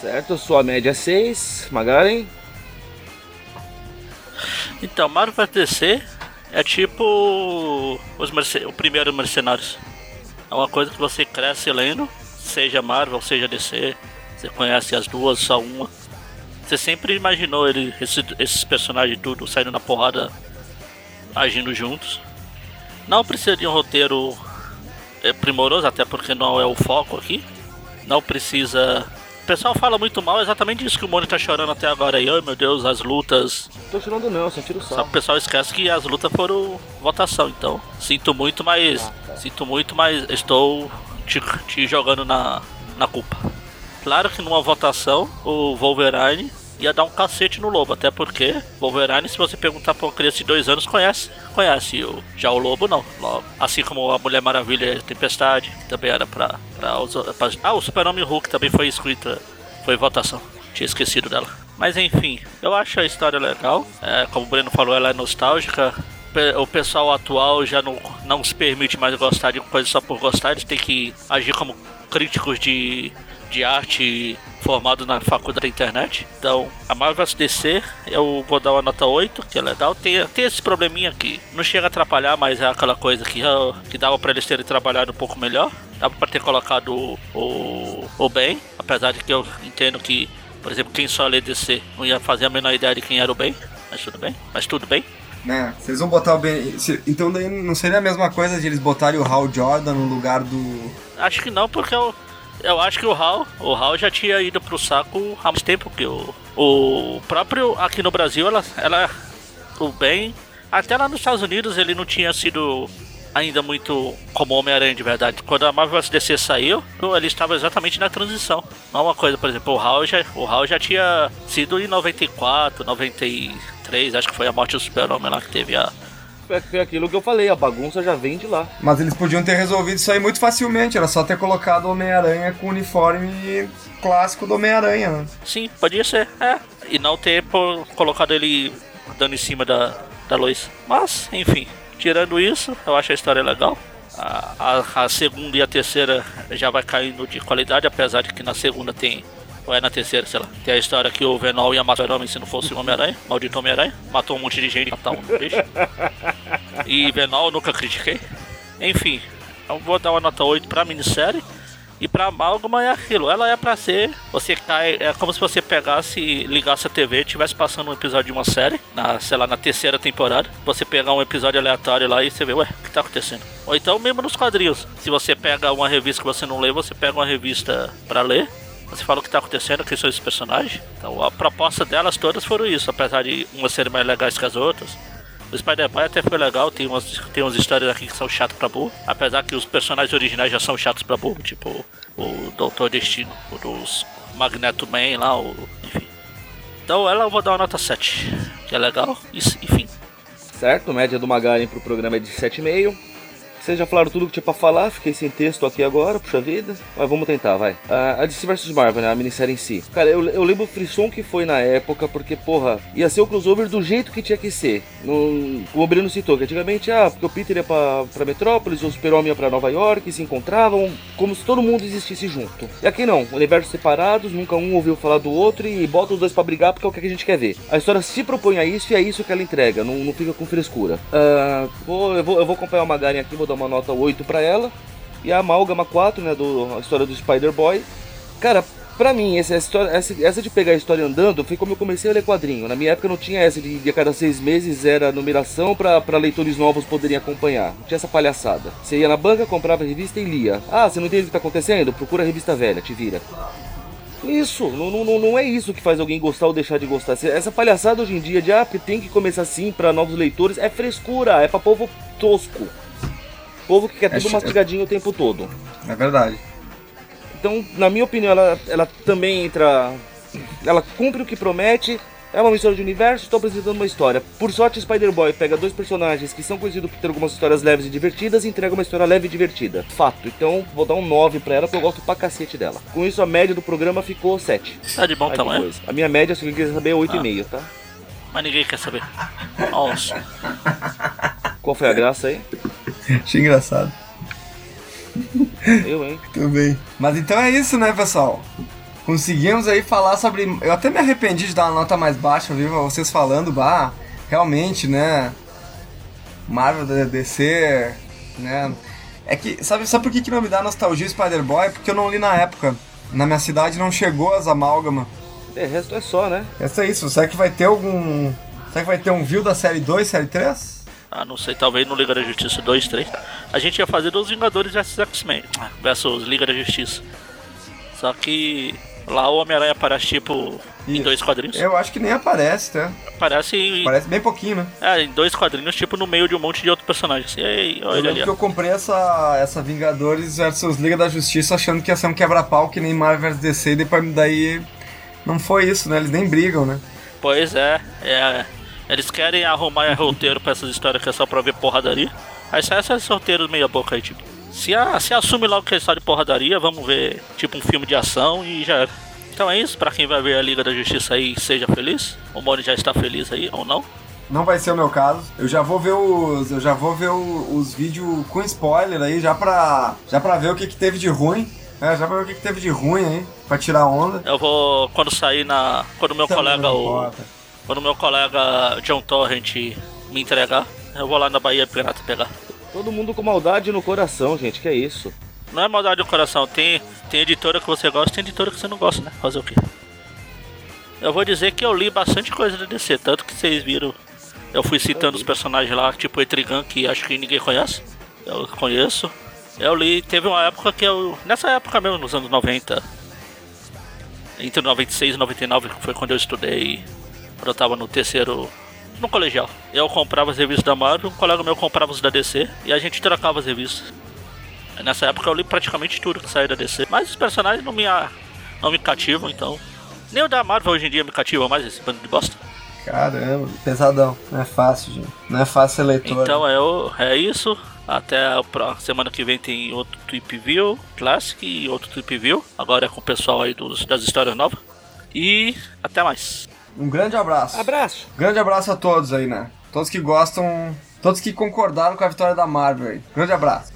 Certo, sua média é 6, Magaren? Então, Marvel DC é tipo os o primeiro Mercenários. É uma coisa que você cresce lendo, seja Marvel, seja DC. Você conhece as duas, só uma. Você sempre imaginou ele, esse, esses personagens tudo saindo na porrada, agindo juntos. Não precisa de um roteiro é, primoroso, até porque não é o foco aqui. Não precisa pessoal fala muito mal exatamente isso que o Mônio tá chorando até agora aí. Ai meu Deus, as lutas. Tô chorando não, só tiro o Só que o pessoal esquece que as lutas foram votação, então. Sinto muito, mas. Ah, tá. Sinto muito, mas estou te, te jogando na, na culpa. Claro que numa votação, o Wolverine ia dar um cacete no lobo, até porque Wolverine, se você perguntar pra uma criança de dois anos, conhece, conhece. O, já o lobo não. Assim como a Mulher Maravilha e Tempestade, que também era pra, pra, pra. Ah, o Super-Homem Hulk também foi escrita, foi votação. Tinha esquecido dela. Mas enfim, eu acho a história legal. É, como o Breno falou, ela é nostálgica o pessoal atual já não, não se permite mais gostar de coisa só por gostar, eles têm que agir como críticos de de arte formado na faculdade da internet. Então, a Marvel vs DC, eu vou dar uma nota 8, que é legal. Tem, tem esse probleminha aqui. Não chega a atrapalhar, mas é aquela coisa que, uh, que dava para eles terem trabalhado um pouco melhor. Dava para ter colocado o, o, o bem, apesar de que eu entendo que, por exemplo, quem só lê DC não ia fazer a menor ideia de quem era o bem. Mas tudo bem, mas tudo bem. né? Se eles vão botar o Ben. se- então daí não seria a mesma coisa de eles botarem o Hal Jordan no lugar do. Acho que não, porque eu, eu acho que o Hal, o Hal já tinha ido pro saco há mais tempo que o, o próprio aqui no Brasil, ela, ela, o Ben, até lá nos Estados Unidos ele não tinha sido ainda muito como Homem-Aranha de verdade. Quando a Marvel vs DC saiu, ele estava exatamente na transição. Não é uma coisa, por exemplo, o Hal já, o Hal já tinha sido em 94, 93, acho que foi a morte do Super-Homem lá que teve a, É foi aquilo que eu falei, a bagunça já vem de lá. Mas eles podiam ter resolvido isso aí muito facilmente, era só ter colocado o Homem-Aranha com o uniforme clássico do Homem-Aranha, né? Sim, podia ser, é. E não ter colocado ele dando em cima da, da luz. Mas, enfim, tirando isso, eu acho a história legal. A, a, a segunda e a terceira já vai caindo de qualidade, apesar de que na segunda tem. Ou é na terceira, sei lá. Tem a história que o Venom ia matar o homem se não fosse o Homem-Aranha, maldito Homem-Aranha. Matou um monte de gente, matar um bicho. E Venom eu nunca critiquei. Enfim, eu vou dar uma nota 8 pra minissérie. E pra Amálgama é aquilo, ela é pra ser. Você cai. É como se você pegasse, e ligasse a TV e estivesse passando um episódio de uma série, na, sei lá, na terceira temporada. Você pegar um episódio aleatório lá e você vê, ué, o que tá acontecendo? Ou então mesmo nos quadrinhos. Se você pega uma revista que você não lê, você pega uma revista pra ler. Você fala o que tá acontecendo, quem são esses personagens. Então a proposta delas todas foram isso, apesar de umas serem mais legais que as outras. O Spider-Man até foi legal, tem umas, tem umas histórias aqui que são chatas pra burro. Apesar que os personagens originais já são chatos pra burro, tipo o Doutor Destino, o dos Magneto Man lá, o, enfim. Então ela eu vou dar uma nota 7, que é legal, e, enfim. Certo, média do Magaren pro programa é de 7,5. Vocês já falaram tudo que tinha pra falar, fiquei sem texto aqui agora, puxa vida. Mas vamos tentar, vai. A DC vs Marvel, né? A minissérie em si. Cara, eu, eu lembro o frisson que foi na época, porque, porra, ia ser o crossover do jeito que tinha que ser. No, o Breno citou, que antigamente, ah, porque o Peter ia pra, pra Metrópolis, o Super-Homem ia pra Nova York, se encontravam, como se todo mundo existisse junto. E aqui não, universos separados, nunca um ouviu falar do outro e bota os dois pra brigar porque é o que a gente quer ver. A história se propõe a isso e é isso que ela entrega, não, não fica com frescura. Ah, vou, eu, vou, eu vou acompanhar o Magaren aqui, vou uma nota 8 pra ela. E a Amálgama 4, né, do, a história do Spider-Boy. Cara, pra mim, essa, história, essa, essa de pegar a história andando foi como eu comecei a ler quadrinho. Na minha época não tinha essa de, de a cada seis meses era numeração pra leitores novos poderem acompanhar. Não tinha essa palhaçada. Você ia na banca, comprava a revista e lia. Ah, você não entende o que tá acontecendo? Procura a revista velha, te vira. Isso, não, não, não é isso que faz alguém gostar ou deixar de gostar. Essa palhaçada hoje em dia de ah, tem que começar assim pra novos leitores é frescura, é pra povo tosco. Povo que quer É tudo ch- mastigadinho o tempo todo. É verdade. Então, na minha opinião, ela, ela também entra. Ela cumpre o que promete. É uma mistura de universo, estou apresentando uma história. Por sorte, Spider-Boy pega dois personagens que são conhecidos por ter algumas histórias leves e divertidas e entrega uma história leve e divertida. Fato. Então, vou dar um 9 pra ela, porque eu gosto pra cacete dela. Com isso, a média do programa ficou 7. Tá de bom que tamanho, coisa. A minha média, se alguém quiser saber, é 8,5, tá? mas ninguém quer saber. Nossa. Qual foi a graça aí? Achei engraçado. Eu, hein? Também. Mas então é isso, né, pessoal? Conseguimos aí falar sobre. Eu até me arrependi de dar uma nota mais baixa, viu? Vocês falando, bah, realmente, né? Marvel da DC, né? É que, sabe, sabe por que, que não me dá nostalgia Spider-Boy? Porque eu não li na época. Na minha cidade não chegou as amálgama. É, resto é só, né? Essa é isso. Será que vai ter algum. Será que vai ter um view da série 2, série 3? Ah, não sei, talvez no Liga da Justiça 2, 3. A gente ia fazer dos Vingadores versus X-Men versus Liga da Justiça. Só que lá o Homem-Aranha aparece tipo em Isso. dois quadrinhos. Eu acho que nem aparece, tá? Aparece em, Aparece bem pouquinho, né? é, em dois quadrinhos, tipo no meio de um monte de outros personagens. E aí, Eu olha ali. lembro que eu comprei essa, essa Vingadores versus Liga da Justiça achando que ia ser um quebra-pau que nem Marvel vs DC e depois daí não foi isso, né? Eles nem brigam, né? Pois é, é. Eles querem arrumar roteiro pra essas histórias que é só pra ver porradaria. Aí sai esses roteiros meia boca aí, tipo. Se, a, se assume logo que é só de porradaria, vamos ver tipo um filme de ação e já era. Então é isso, pra quem vai ver a Liga da Justiça aí, seja feliz. O Moni já está feliz aí, ou não. Não vai ser o meu caso. Eu já vou ver os, eu já vou ver o- os vídeos com spoiler aí já pra, já pra ver o que, que teve de ruim. É, já pra ver o que, que teve de ruim aí, pra tirar onda. Eu vou, quando sair na. Quando meu Também colega, o. importa. Quando meu colega John Torrent me entregar, eu vou lá na Bahia Pirata pegar. Todo mundo com maldade no coração, gente, que é isso? Não é maldade do coração, tem, tem editora que você gosta tem editora que você não gosta, né? Fazer o quê? Eu vou dizer que eu li bastante coisa da DC, tanto que vocês viram Eu fui citando os personagens lá, tipo Etrigan, que acho que ninguém conhece. Eu conheço. Eu li, teve uma época que eu. Nessa época mesmo, nos anos 90. Entre 96 e 99 foi quando eu estudei. Quando eu tava no terceiro. No colegial. Eu comprava as revistas da Marvel, um colega meu comprava os da DC e a gente trocava as revistas. Nessa época eu li praticamente tudo que saiu da DC. Mas os personagens não me, não me cativam, então. Nem o da Marvel hoje em dia me cativa mais esse bando de bosta. Caramba, pesadão. Não é fácil, gente. Não é fácil ser leitor. Então é, o, é isso. Até a semana que vem tem outro Trip View Classic e outro Trip View. Agora é com o pessoal aí dos, das histórias novas. E até mais. Um grande abraço. Abraço. Grande abraço a todos aí, né? Todos que gostam. Todos que concordaram com a vitória da Marvel aí. Grande abraço.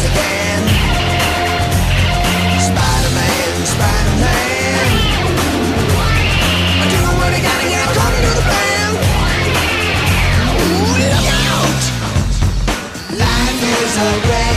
again Spider-Man, Spider-Man. Do to the plan. Ooh, look out! Is a